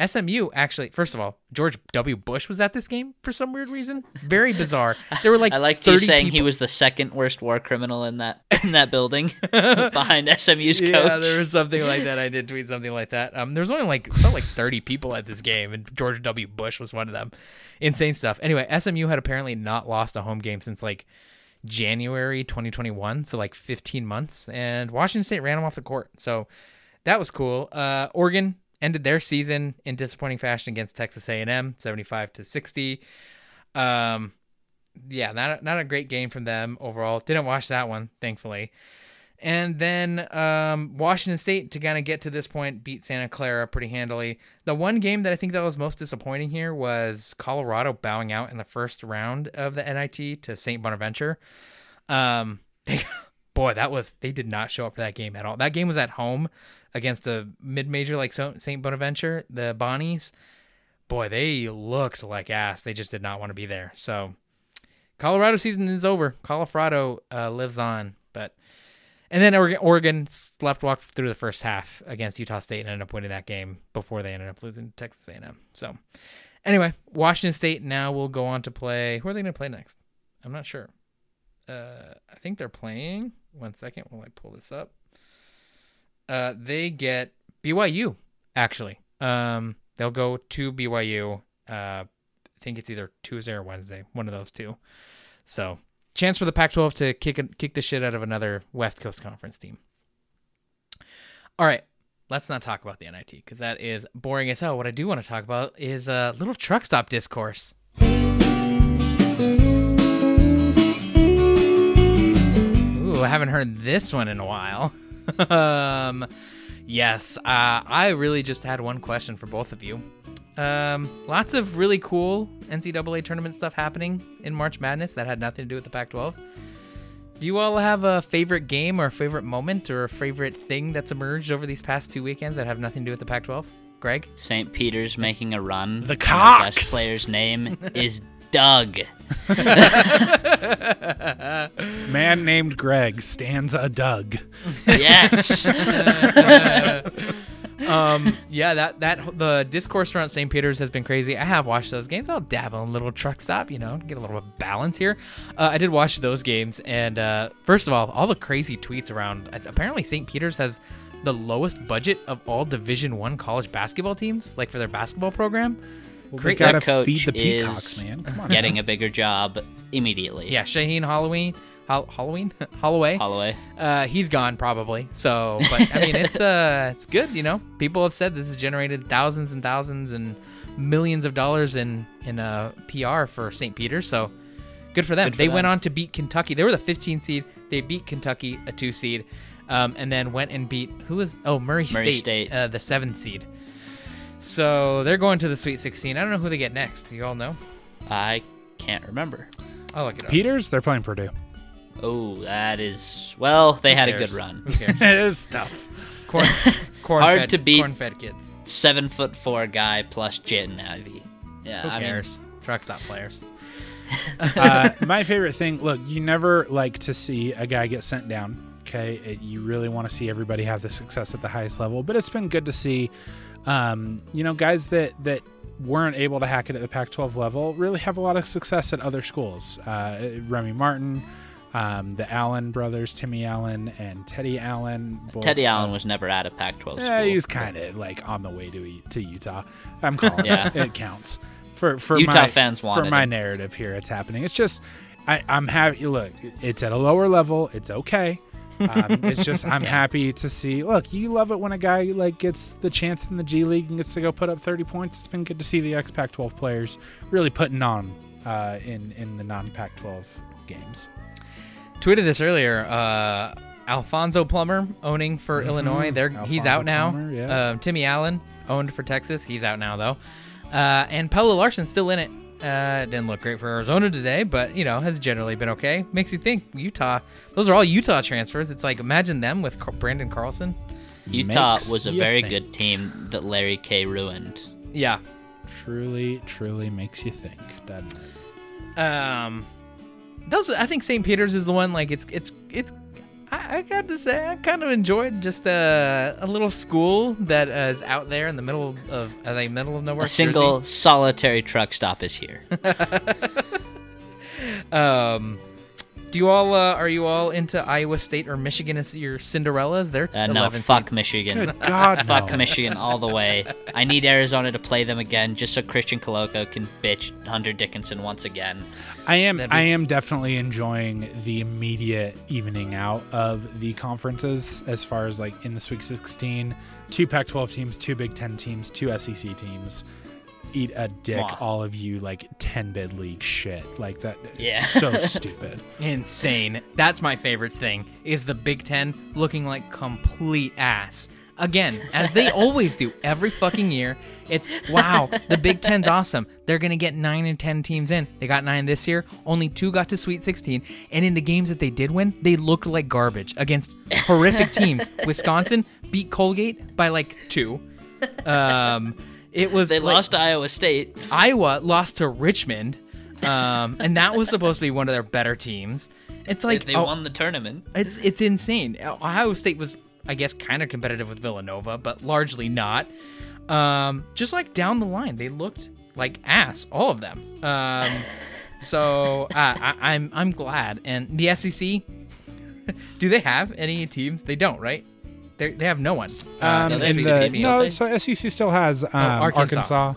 Speaker 2: SMU actually, first of all, George W. Bush was at this game for some weird reason. Very bizarre. There were like
Speaker 4: I liked
Speaker 2: 30
Speaker 4: you saying he was the second worst war criminal in that in that building behind SMU's coach.
Speaker 2: Yeah, there was something like that. I did tweet something like that. Um, there was only like felt like 30 people at this game, and George W. Bush was one of them. Insane stuff. Anyway, SMU had apparently not lost a home game since like January 2021, so like 15 months, and Washington State ran them off the court. So that was cool. Uh, Oregon ended their season in disappointing fashion against Texas A&M, 75 to 60. Um, yeah, not a, not a great game from them overall. Didn't watch that one, thankfully. And then um, Washington State to kind of get to this point beat Santa Clara pretty handily. The one game that I think that was most disappointing here was Colorado bowing out in the first round of the NIT to St. Bonaventure. Um, they, boy, that was they did not show up for that game at all. That game was at home against a mid-major like St. Bonaventure, the Bonnies. Boy, they looked like ass. They just did not want to be there. So Colorado season is over. Colorado uh, lives on, but and then Oregon, slept walk through the first half against Utah State and ended up winning that game before they ended up losing to Texas A&M. So anyway, Washington State now will go on to play. Who are they going to play next? I'm not sure. Uh, I think they're playing. One second while I pull this up. Uh, they get BYU actually. Um, they'll go to BYU. Uh, I think it's either Tuesday or Wednesday, one of those two. So chance for the Pac-12 to kick kick the shit out of another West Coast Conference team. All right, let's not talk about the NIT because that is boring as hell. What I do want to talk about is a little truck stop discourse. Ooh, I haven't heard this one in a while. um, yes, uh, I really just had one question for both of you. Um, lots of really cool NCAA tournament stuff happening in March Madness that had nothing to do with the Pac 12. Do you all have a favorite game or a favorite moment or a favorite thing that's emerged over these past two weekends that have nothing to do with the Pac 12? Greg?
Speaker 4: St. Peter's making a run.
Speaker 3: The
Speaker 4: and
Speaker 3: Cocks!
Speaker 4: best player's name is Doug.
Speaker 3: Man named Greg stands a Doug.
Speaker 4: Yes.
Speaker 2: um, yeah, that that the discourse around St. Peter's has been crazy. I have watched those games. I'll dabble in a little truck stop, you know, get a little balance here. Uh, I did watch those games, and uh, first of all, all the crazy tweets around. Apparently, St. Peter's has the lowest budget of all Division One college basketball teams, like for their basketball program.
Speaker 3: Well, we
Speaker 2: Great-
Speaker 3: gotta
Speaker 4: coach
Speaker 3: feed the peacocks,
Speaker 4: is
Speaker 3: man. Come on.
Speaker 4: getting a bigger job immediately.
Speaker 2: Yeah, Shaheen Halloween, Hall- Halloween, Holloway.
Speaker 4: Holloway.
Speaker 2: Uh, he's gone probably. So, but I mean, it's uh, it's good. You know, people have said this has generated thousands and thousands and millions of dollars in in uh, PR for St. Peter's. So, good for them.
Speaker 4: Good for
Speaker 2: they
Speaker 4: them.
Speaker 2: went on to beat Kentucky. They were the 15 seed. They beat Kentucky, a two seed, um, and then went and beat who was oh Murray,
Speaker 4: Murray
Speaker 2: State,
Speaker 4: State.
Speaker 2: Uh, the seventh seed. So they're going to the Sweet 16. I don't know who they get next. Do you all know?
Speaker 4: I can't remember.
Speaker 2: I'll look it up.
Speaker 3: Peters, they're playing Purdue.
Speaker 4: Oh, that is well. They had a good run.
Speaker 2: Who cares?
Speaker 3: it is tough.
Speaker 2: Corn, corn
Speaker 4: Hard
Speaker 2: fed,
Speaker 4: to beat.
Speaker 2: Corn-fed kids.
Speaker 4: Seven foot four guy plus Jaden Ivey. Yeah,
Speaker 2: Who
Speaker 4: I mean,
Speaker 2: cares? Truck stop players.
Speaker 3: uh, my favorite thing look you never like to see a guy get sent down okay it, you really want to see everybody have the success at the highest level but it's been good to see um, you know guys that that weren't able to hack it at the pac 12 level really have a lot of success at other schools uh, remy martin um, the allen brothers timmy allen and teddy allen both,
Speaker 4: Teddy Allen was never at a Pac-12
Speaker 3: yeah,
Speaker 4: school.
Speaker 3: he was kind of like on the way to to Utah. I'm calling
Speaker 4: Yeah.
Speaker 3: it. It counts for for
Speaker 4: Utah
Speaker 3: my,
Speaker 4: fans
Speaker 3: for my
Speaker 4: him.
Speaker 3: narrative here. It's happening. It's just I, I'm happy. Look, it's at a lower level. It's okay. Um, it's just I'm happy to see. Look, you love it when a guy like gets the chance in the G League and gets to go put up 30 points. It's been good to see the ex Pac-12 players really putting on uh, in in the non Pac-12 games.
Speaker 2: tweeted this earlier. Uh, Alfonso Plummer owning for Illinois. They're he's out now.
Speaker 3: Plummer, yeah.
Speaker 2: Um, Timmy Allen owned for Texas. He's out now though. Uh, and Pelle Larsson's still in it Uh, it didn't look great for Arizona today, but you know has generally been okay. Makes you think Utah. Those are all Utah transfers. It's like imagine them with Car- Branden Carlson.
Speaker 4: Utah
Speaker 3: Makes
Speaker 4: was a very
Speaker 3: think.
Speaker 4: good team that Larry K ruined.
Speaker 2: Yeah.
Speaker 3: Truly, truly makes you think, doesn't it?
Speaker 2: Um, those I think St. Peter's is the one. Like it's it's it's. I, I got to say, I kind of enjoyed just a, a little school that uh, is out there in the middle of uh, like middle of nowhere.
Speaker 4: A single
Speaker 2: Jersey.
Speaker 4: solitary truck stop is here.
Speaker 2: Um, do you all uh, are you all into Iowa State or Michigan as your Cinderellas? They're
Speaker 4: Uh, no, fuck
Speaker 2: seeds.
Speaker 4: Michigan.
Speaker 3: Good God,
Speaker 4: Fuck
Speaker 3: no.
Speaker 4: Michigan all the way. I need Arizona to play them again just so Christian Koloko can bitch Hunter Dickinson once again.
Speaker 3: I am
Speaker 2: be-
Speaker 3: I am definitely enjoying the immediate evening out of the conferences as far as like in the Sweet 16, two Pac-12 teams, two Big 10 teams, two SEC teams. Eat a dick,
Speaker 4: Mwah.
Speaker 3: all of you like 10 bid league shit. Like that
Speaker 4: Yeah.
Speaker 3: so stupid.
Speaker 2: Insane. That's my favorite thing. Is the Big Ten looking like complete ass. Again, as they always do every fucking year. It's wow, the Big Ten's awesome. They're gonna get nine and ten teams in. They got nine this year. Only two got to Sweet 16, and in the games that they did win, they looked like garbage against horrific teams. Wisconsin beat Colgate by like two. Um, it was
Speaker 4: They
Speaker 2: like-
Speaker 4: lost to Iowa State.
Speaker 2: Iowa lost to Richmond, um, and that was supposed to be one of their better teams. It's like
Speaker 4: they
Speaker 2: oh,
Speaker 4: won the tournament.
Speaker 2: it's it's insane. Ohio State was, I guess, kind of competitive with Villanova, but largely not. Um, just like down the line, they looked like ass, all of them. Um, so uh, I, I'm I'm glad. And the SEC, do they have any teams? They don't, right? They they have no one. Uh,
Speaker 3: Um,
Speaker 2: in
Speaker 3: and the,
Speaker 2: 16.
Speaker 3: no, so SEC still has um,
Speaker 2: Arkansas.
Speaker 3: Arkansas.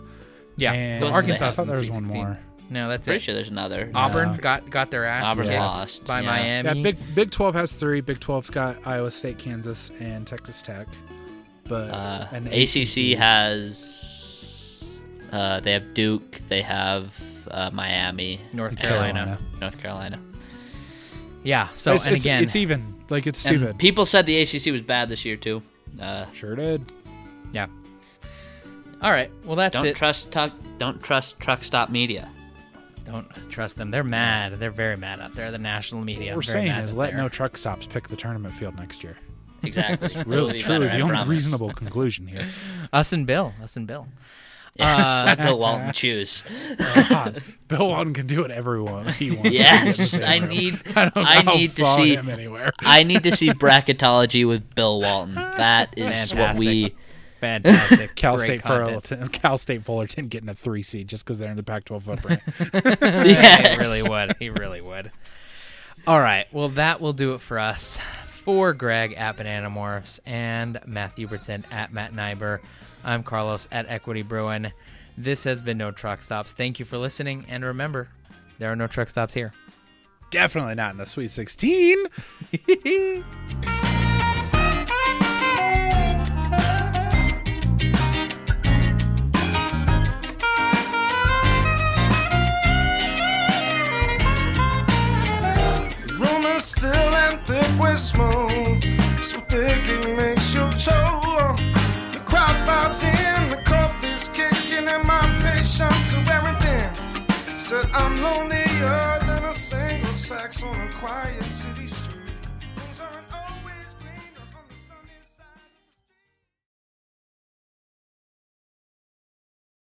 Speaker 2: yeah, so Arkansas.
Speaker 3: I thought there was one more.
Speaker 2: No, that's
Speaker 4: Pretty
Speaker 2: it.
Speaker 4: sure there's another.
Speaker 2: Auburn
Speaker 3: No.
Speaker 2: got got their ass
Speaker 4: Auburn
Speaker 2: kicked
Speaker 4: lost,
Speaker 2: by
Speaker 4: yeah.
Speaker 2: Miami.
Speaker 3: Yeah, Big Big 12 has three. Big 12's got Iowa State, Kansas, and Texas Tech. But
Speaker 4: Uh,
Speaker 3: an
Speaker 4: ACC has. Uh, they have Duke. They have uh, Miami,
Speaker 2: North
Speaker 3: Carolina.
Speaker 2: Carolina.
Speaker 4: North Carolina.
Speaker 2: Yeah. So
Speaker 3: it's,
Speaker 2: and
Speaker 3: it's-
Speaker 2: again,
Speaker 3: it's even. Like it's
Speaker 4: And
Speaker 3: stupid.
Speaker 4: people said the ACC was bad this year too. Uh,
Speaker 3: sure did.
Speaker 2: yeah. All right. Well, that's
Speaker 4: don't
Speaker 2: it.
Speaker 4: trust tuck, Don't trust Truck Stop Media.
Speaker 2: Don't trust them. They're mad. They're very mad out there. The national media.
Speaker 3: What we're
Speaker 2: very
Speaker 3: saying
Speaker 2: mad
Speaker 3: is let
Speaker 2: there.
Speaker 3: no truck stops pick the tournament field next year.
Speaker 4: Exactly. It'll
Speaker 3: Really, truly, the only reasonable conclusion here.
Speaker 2: us and Bill. Us and Bill.
Speaker 4: Yes,
Speaker 2: Uh,
Speaker 4: let Bill Walton choose.
Speaker 3: God, Bill Walton can do whatever he wants. He wants.
Speaker 4: Yes,
Speaker 3: to.
Speaker 4: I need.
Speaker 3: I, don't know
Speaker 4: I need to see.
Speaker 3: him anywhere.
Speaker 4: I need to see bracketology with Bill Walton. That is what we.
Speaker 2: Fantastic.
Speaker 3: Cal
Speaker 2: Great
Speaker 3: State
Speaker 2: content.
Speaker 3: Fullerton, Cal State Fullerton getting a three seed just because they're in the Pac-12 footprint.
Speaker 2: he really would. He really would. All right. Well, that will do it for us. For Greg at Banana Morphs and Matthew Hubertson at Matt Nyber, I'm Carlos at Equity Bruin. This has been No Truck Stops. Thank you for listening. And remember, there are no truck stops here.
Speaker 3: Definitely not in the Sweet 16.
Speaker 5: Room is still and thick with smoke. So thick it makes you choke. In, the coffee's kicking, and my patience wearing thin. Said I'm lonelier than a single sax on a quiet city street.